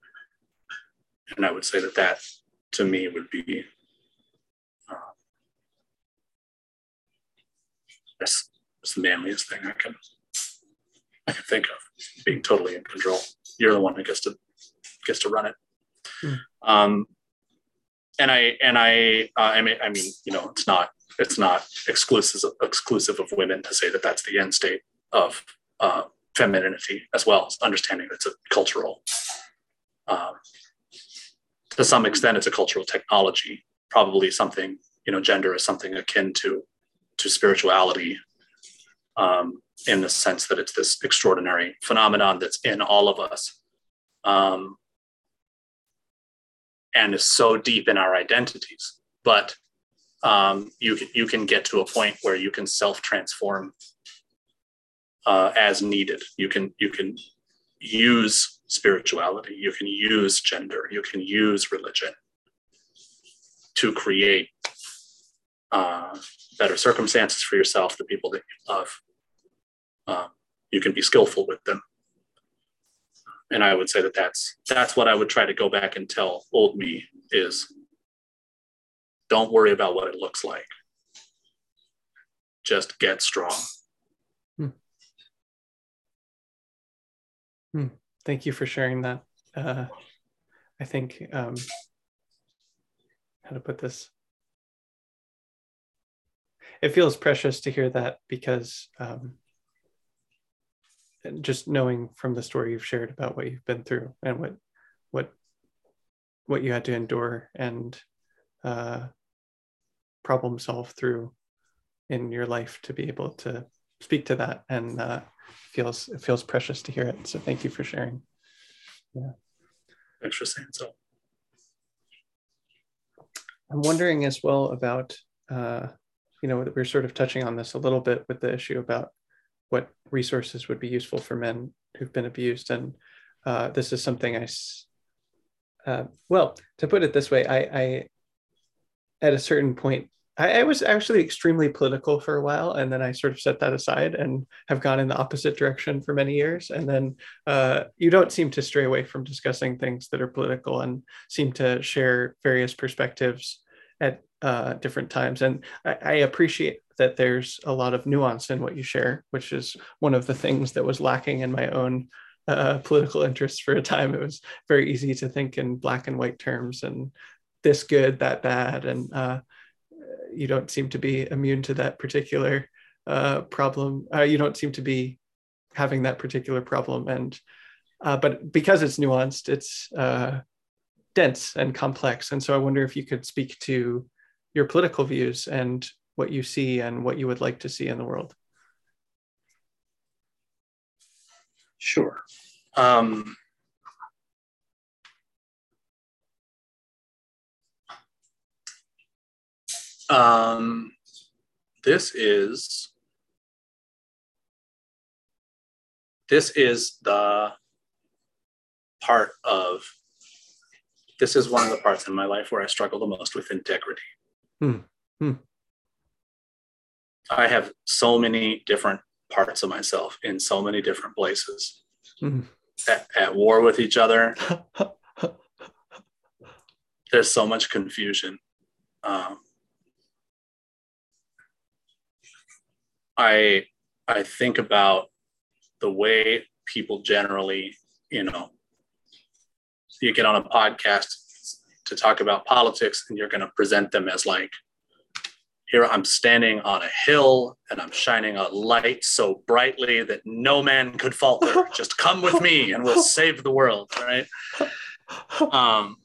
And I would say that that to me would be uh, that's, the manliest thing I can I can think of being totally in control. You're the one that gets to gets to run it. Mm. Um, and I and I uh, I mean I mean you know it's not it's not exclusive exclusive of women to say that that's the end state of uh, femininity as well as understanding that it's a cultural um, to some extent it's a cultural technology probably something you know gender is something akin to to spirituality um, in the sense that it's this extraordinary phenomenon that's in all of us um, and is so deep in our identities. But um, you, you can get to a point where you can self transform uh, as needed. You can you can use spirituality you can use gender you can use religion to create uh, better circumstances for yourself the people that you love uh, you can be skillful with them. And i would say that that's that's what i would try to go back and tell old me is don't worry about what it looks like. Just get strong. Hmm. Hmm. thank you for sharing that. Uh, i think um, how to put this? It feels precious to hear that because um, just knowing from the story you've shared about what you've been through and what what what you had to endure and uh, problem solve through in your life to be able to speak to that and uh, feels it feels precious to hear it. So thank you for sharing. Yeah. Thanks for saying so. I'm wondering as well about uh, you know we're sort of touching on this a little bit with the issue about what resources would be useful for men who've been abused. And uh, this is something I, uh, well, to put it this way, I, I at a certain point, I, I, was actually extremely political for a while, and then I sort of set that aside and have gone in the opposite direction for many years. And then uh, you don't seem to stray away from discussing things that are political and seem to share various perspectives at uh, different times. And I, I, appreciate that there's a lot of nuance in what you share, which is one of the things that was lacking in my own uh, political interests for a time. It was very easy to think in black and white terms and this good, that bad. And uh, you don't seem to be immune to that particular uh, problem. Uh, you don't seem to be having that particular problem. And uh, but because it's nuanced, it's dense and complex. And so I wonder if you could speak to your political views and what you see and what you would like to see in the world. Sure. Um, um, this is this is the part of this is one of the parts in my life where I struggle the most with integrity. Hmm. Hmm. I have so many different parts of myself in so many different places hmm. at, at war with each other. There's so much confusion. Um, I I think about the way people generally, you know, you get on a podcast to talk about politics and you're going to present them as like here i'm standing on a hill and i'm shining a light so brightly that no man could falter. Just come with me and we'll save the world right? Um,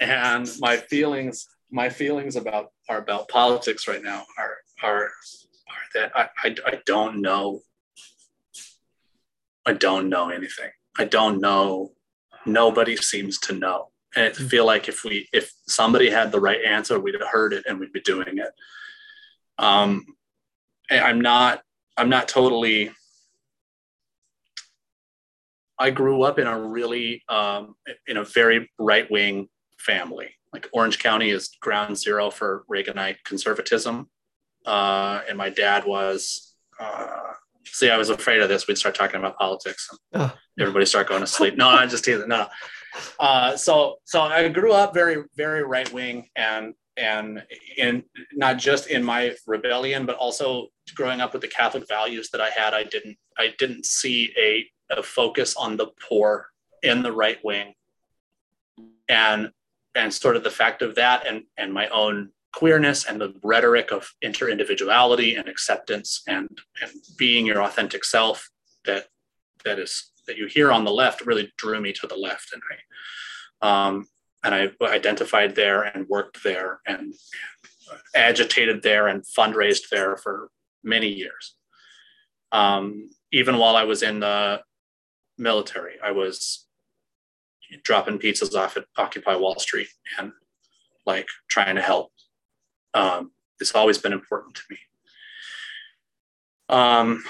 and my feelings my feelings about are about politics right now are are are that I, I, I don't know. I don't know anything. I don't know. Nobody seems to know I feel like if we if somebody had the right answer, we'd have heard it and we'd be doing it. Um, I'm not I'm not totally. I grew up in a really um, in a very right wing family. like Orange County is ground zero for Reaganite conservatism. Uh, and my dad was, uh, see, I was afraid of this. We'd start talking about politics. And oh. Everybody start going to sleep. No, I'm just teasing. No. Uh, so, so I grew up very, very right wing and, and in not just in my rebellion, but also growing up with the Catholic values that I had, I didn't, I didn't see a, a focus on the poor in the right wing. And and sort of the fact of that and and my own queerness and the rhetoric of interindividuality and acceptance and and being your authentic self that that is that you hear on the left really drew me to the left and I um, and I identified there and worked there and agitated there and fundraised there for many years. Um, even while I was in the military, I was dropping pizzas off at Occupy Wall Street and like trying to help. Um, it's always been important to me. Um,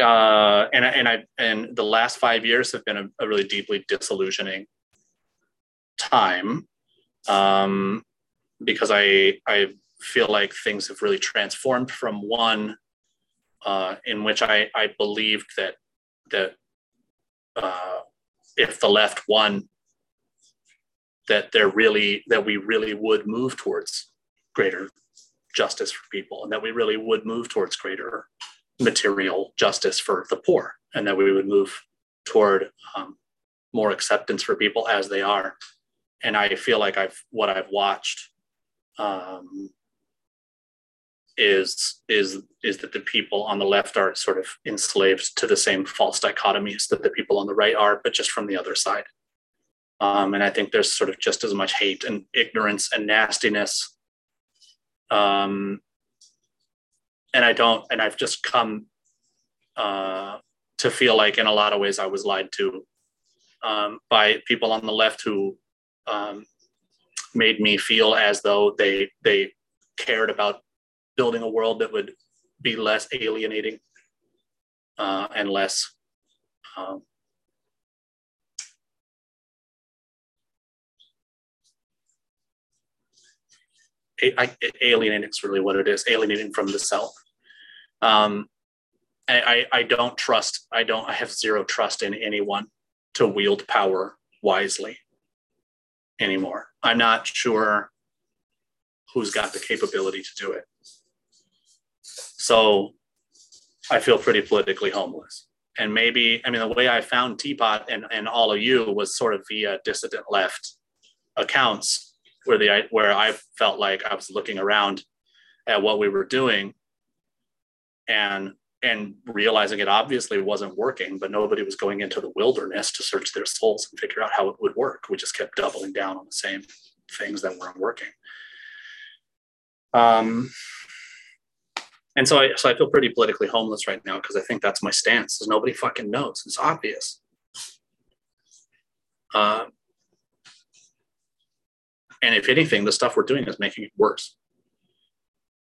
uh, and and I and the last five years have been a, a really deeply disillusioning time um, because I I feel like things have really transformed from one uh, in which I I believed that that uh, if the left won, that they're really that we really would move towards greater justice for people, and that we really would move towards greater material justice for the poor, and that we would move toward um, more acceptance for people as they are. And I feel like I've what I've watched um, is is is that the people on the left are sort of enslaved to the same false dichotomies that the people on the right are, but just from the other side. Um, and I think there's sort of just as much hate and ignorance and nastiness. Um, and I don't, and I've just come uh, to feel like, in a lot of ways, I was lied to um, by people on the left who um, made me feel as though they they cared about building a world that would be less alienating uh, and less um, I, alienating is really what it is alienating from the self um, I, I don't trust i don't i have zero trust in anyone to wield power wisely anymore. I'm not sure who's got the capability to do it. So I feel pretty politically homeless. And maybe, I mean, the way I found TPOT and, and all of you was sort of via dissident left accounts where the where I felt like I was looking around at what we were doing and and realizing it obviously wasn't working, but nobody was going into the wilderness to search their souls and figure out how it would work. We just kept doubling down on the same things that weren't working. Um, and so I, so I feel pretty politically homeless right now because I think that's my stance. Is nobody fucking knows. It's obvious. Uh, and if anything, the stuff we're doing is making it worse.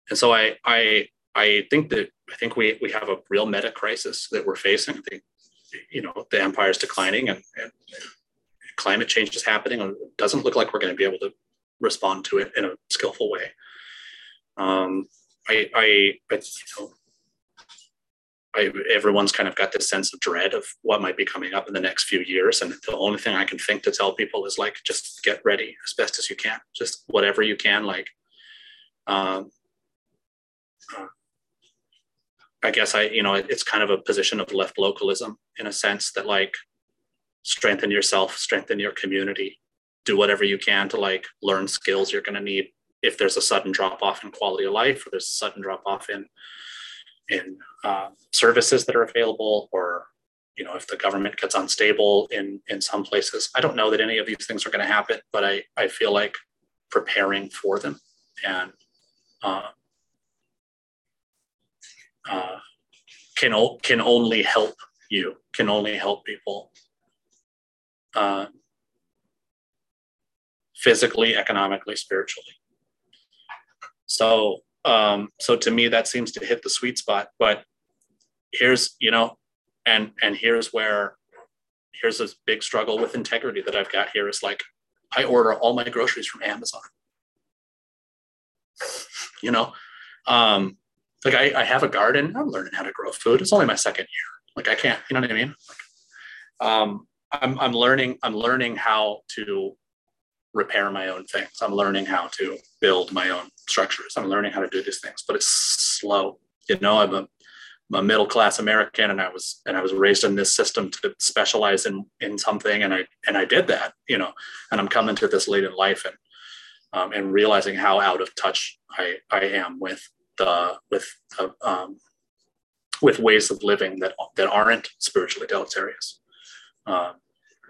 And so I I I think that I think we we have a real meta crisis that we're facing. I think you know the empire is declining and, and climate change is happening. And it doesn't look like we're going to be able to respond to it in a skillful way. Um, I, I, you know, I, everyone's kind of got this sense of dread of what might be coming up in the next few years. And the only thing I can think to tell people is like, just get ready as best as you can, just whatever you can. Like, um, uh, I guess I, you know, it's kind of a position of left localism in a sense that like strengthen yourself, strengthen your community, do whatever you can to like learn skills you're going to need if there's a sudden drop off in quality of life or there's a sudden drop off in in uh, services that are available or you know if the government gets unstable in in some places. I don't know that any of these things are going to happen but i i feel like preparing for them and uh, uh, can can only help you can only help people uh, physically economically spiritually so um, so to me that seems to hit the sweet spot. But here's you know, and and here's where here's this big struggle with integrity that I've got here is like I order all my groceries from Amazon. You know, um, like I, I have a garden. I'm learning how to grow food. It's only my second year. Like I can't, you know what I mean? Like, um, I'm, I'm learning. I'm learning how to repair my own things. I'm learning how to build my own structures. I'm learning how to do these things, but it's slow. You know, I'm a, I'm a middle class American, and I was and I was raised in this system to specialize in in something, and I and I did that. You know, and I'm coming to this late in life, and um, and realizing how out of touch I I am with the with uh, um, with ways of living that that aren't spiritually deleterious. Um,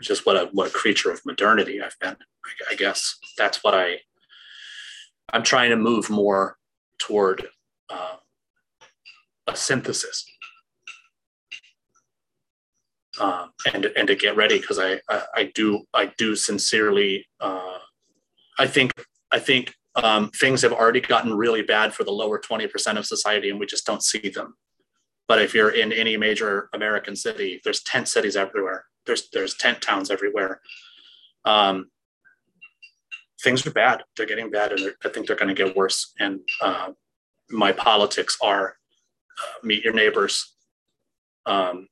just what a what a creature of modernity I've been. I, I guess that's what I. I'm trying to move more toward uh, a synthesis, uh, and and to get ready because I, I, I do I do sincerely. Uh, I think I think um, things have already gotten really bad for the lower 20% of society, and we just don't see them. But if you're in any major American city, there's tent cities everywhere there's there's tent towns everywhere. Um, things are bad. They're getting bad, and I think they're going to get worse. And uh, my politics are uh, meet your neighbors, um,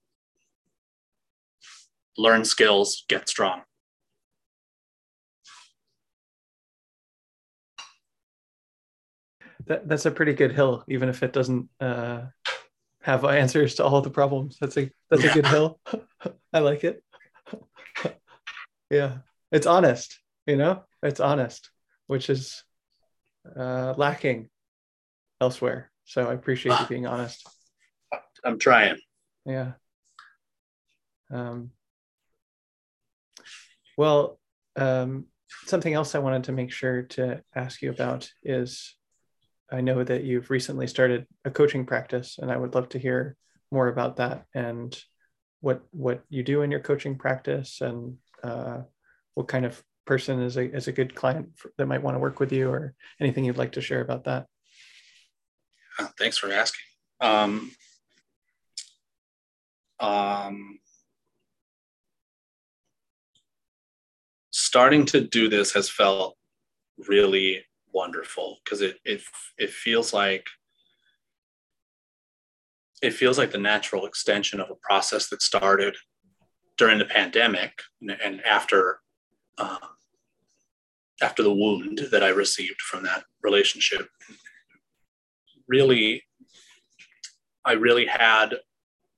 learn skills, get strong. That, that's a pretty good hill, even if it doesn't uh, have answers to all the problems. That's a that's yeah. a good hill. I like it. yeah, it's honest. You know, it's honest, which is uh, lacking elsewhere. So I appreciate you being honest. I'm trying. Yeah. Um, well, um, something else I wanted to make sure to ask you about is I know that you've recently started a coaching practice, and I would love to hear more about that and what what you do in your coaching practice and uh, what kind of person is a is a good client for, that might want to work with you, or anything you'd like to share about that. thanks for asking. Um, um, starting to do this has felt really wonderful because it, it it feels like it feels like the natural extension of a process that started during the pandemic and after uh, after the wound that I received from that relationship. Really, I really had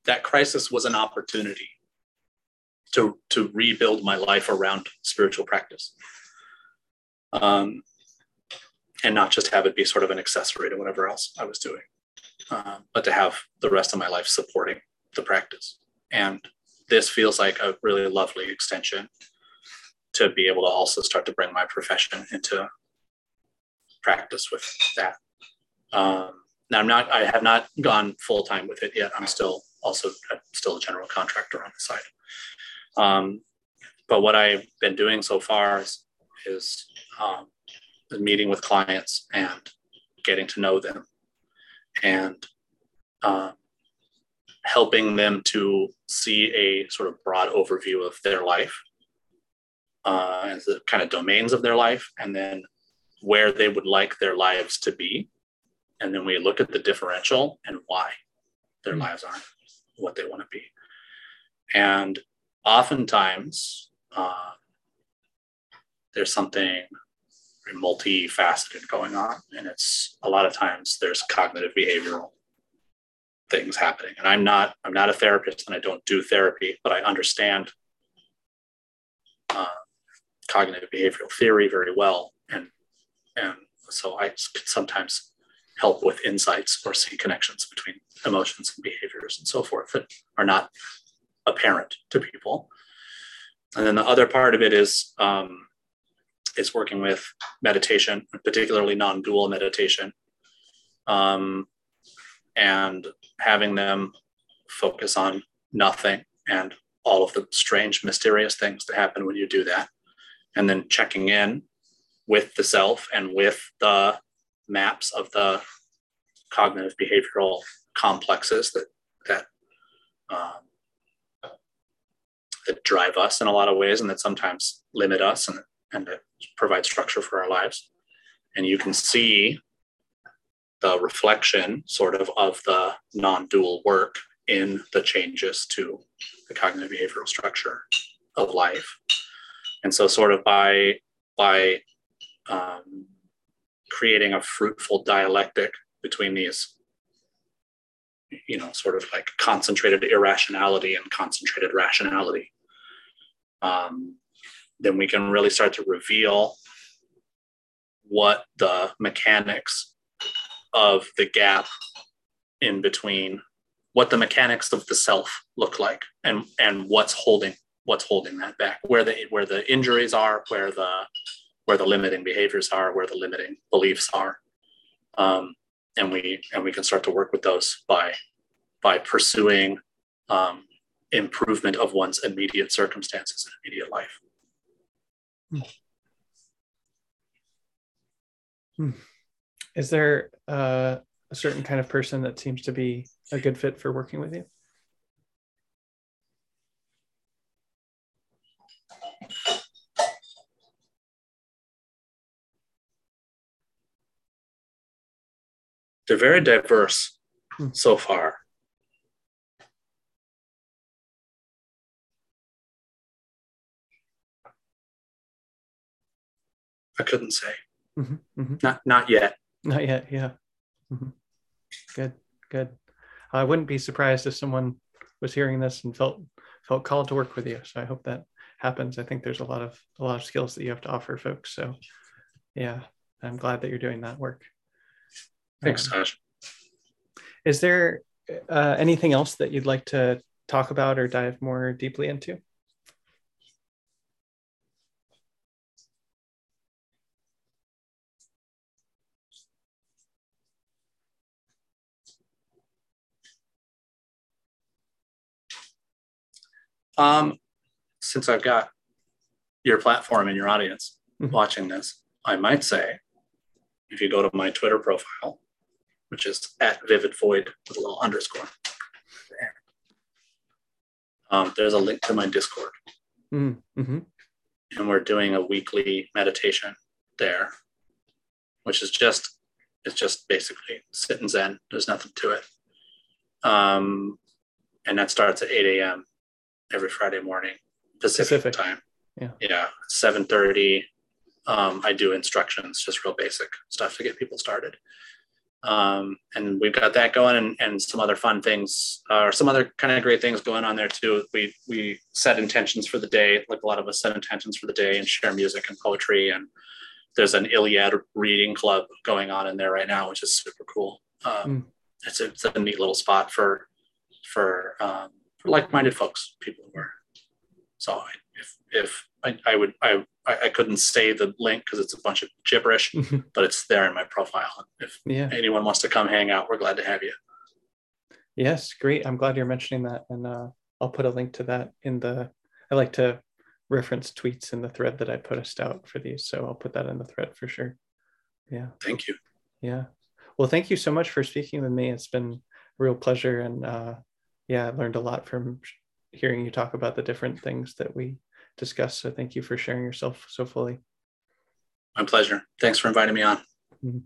that crisis was an opportunity to to rebuild my life around spiritual practice. Um, and not just have it be sort of an accessory to whatever else I was doing, uh, but to have the rest of my life supporting the practice. And this feels like a really lovely extension to be able to also start to bring my profession into practice with that. Um, now I'm not, I have not gone full time with it yet. I'm still also I'm still a general contractor on the side. Um, but what I've been doing so far is, is um, meeting with clients and getting to know them and uh, helping them to see a sort of broad overview of their life uh, and the kind of domains of their life and then where they would like their lives to be and then we look at the differential and why their mm-hmm. lives aren't what they want to be and oftentimes uh, there's something multifaceted going on. And it's a lot of times there's cognitive behavioral things happening. And I'm not, I'm not a therapist and I don't do therapy, but I understand uh, cognitive behavioral theory very well. And, and so I can sometimes help with insights or see connections between emotions and behaviors and so forth that are not apparent to people. And then the other part of it is um, is working with meditation, particularly non-dual meditation, um, and having them focus on nothing and all of the strange, mysterious things that happen when you do that, and then checking in with the self and with the maps of the cognitive behavioral complexes that that um, that drive us in a lot of ways and that sometimes limit us and, and provide structure for our lives. And you can see the reflection sort of of the non-dual work in the changes to the cognitive behavioral structure of life. And so sort of by by um, creating a fruitful dialectic between these you know sort of like concentrated irrationality and concentrated rationality um, then we can really start to reveal what the mechanics of the gap in between what the mechanics of the self look like and and what's holding what's holding that back where the where the injuries are where the where the limiting behaviors are where the limiting beliefs are um, and we and we can start to work with those by by pursuing um, improvement of one's immediate circumstances and immediate life. Hmm. Is there uh, a certain kind of person that seems to be a good fit for working with you? They're very diverse hmm. so far. I couldn't say. Mm-hmm, mm-hmm. Not not yet. Not yet. Yeah. Mm-hmm. Good. Good. I wouldn't be surprised if someone was hearing this and felt felt called to work with you. So I hope that happens. I think there's a lot of a lot of skills that you have to offer folks. So yeah, I'm glad that you're doing that work. Thanks, um, Is there uh, anything else that you'd like to talk about or dive more deeply into? Um, since I've got your platform and your audience mm-hmm. watching this, I might say if you go to my Twitter profile, which is at Vivid Void with a little underscore, um, there's a link to my Discord. Mm-hmm. And we're doing a weekly meditation there, which is just it's just basically sit and zen. There's nothing to it. Um, and that starts at 8 a.m every Friday morning Pacific, Pacific. time. Yeah. Yeah. 7:30. Um, I do instructions, just real basic stuff to get people started. Um, and we've got that going and, and some other fun things uh, or some other kind of great things going on there too. We we set intentions for the day, like a lot of us set intentions for the day and share music and poetry. And there's an Iliad reading club going on in there right now, which is super cool. Um, mm. it's, a, it's a neat little spot for for um, for like-minded folks, people who are. So if if I, I would I I couldn't say the link because it's a bunch of gibberish, mm-hmm. but it's there in my profile. If yeah. anyone wants to come hang out, we're glad to have you. Yes, great. I'm glad you're mentioning that, and uh, I'll put a link to that in the. I like to reference tweets in the thread that I post out for these, so I'll put that in the thread for sure. Yeah. Thank you. Yeah. Well, thank you so much for speaking with me. It's been a real pleasure, and uh, yeah, I learned a lot from hearing you talk about the different things that we discussed. So thank you for sharing yourself so fully. My pleasure. Thanks for inviting me on. Mm-hmm.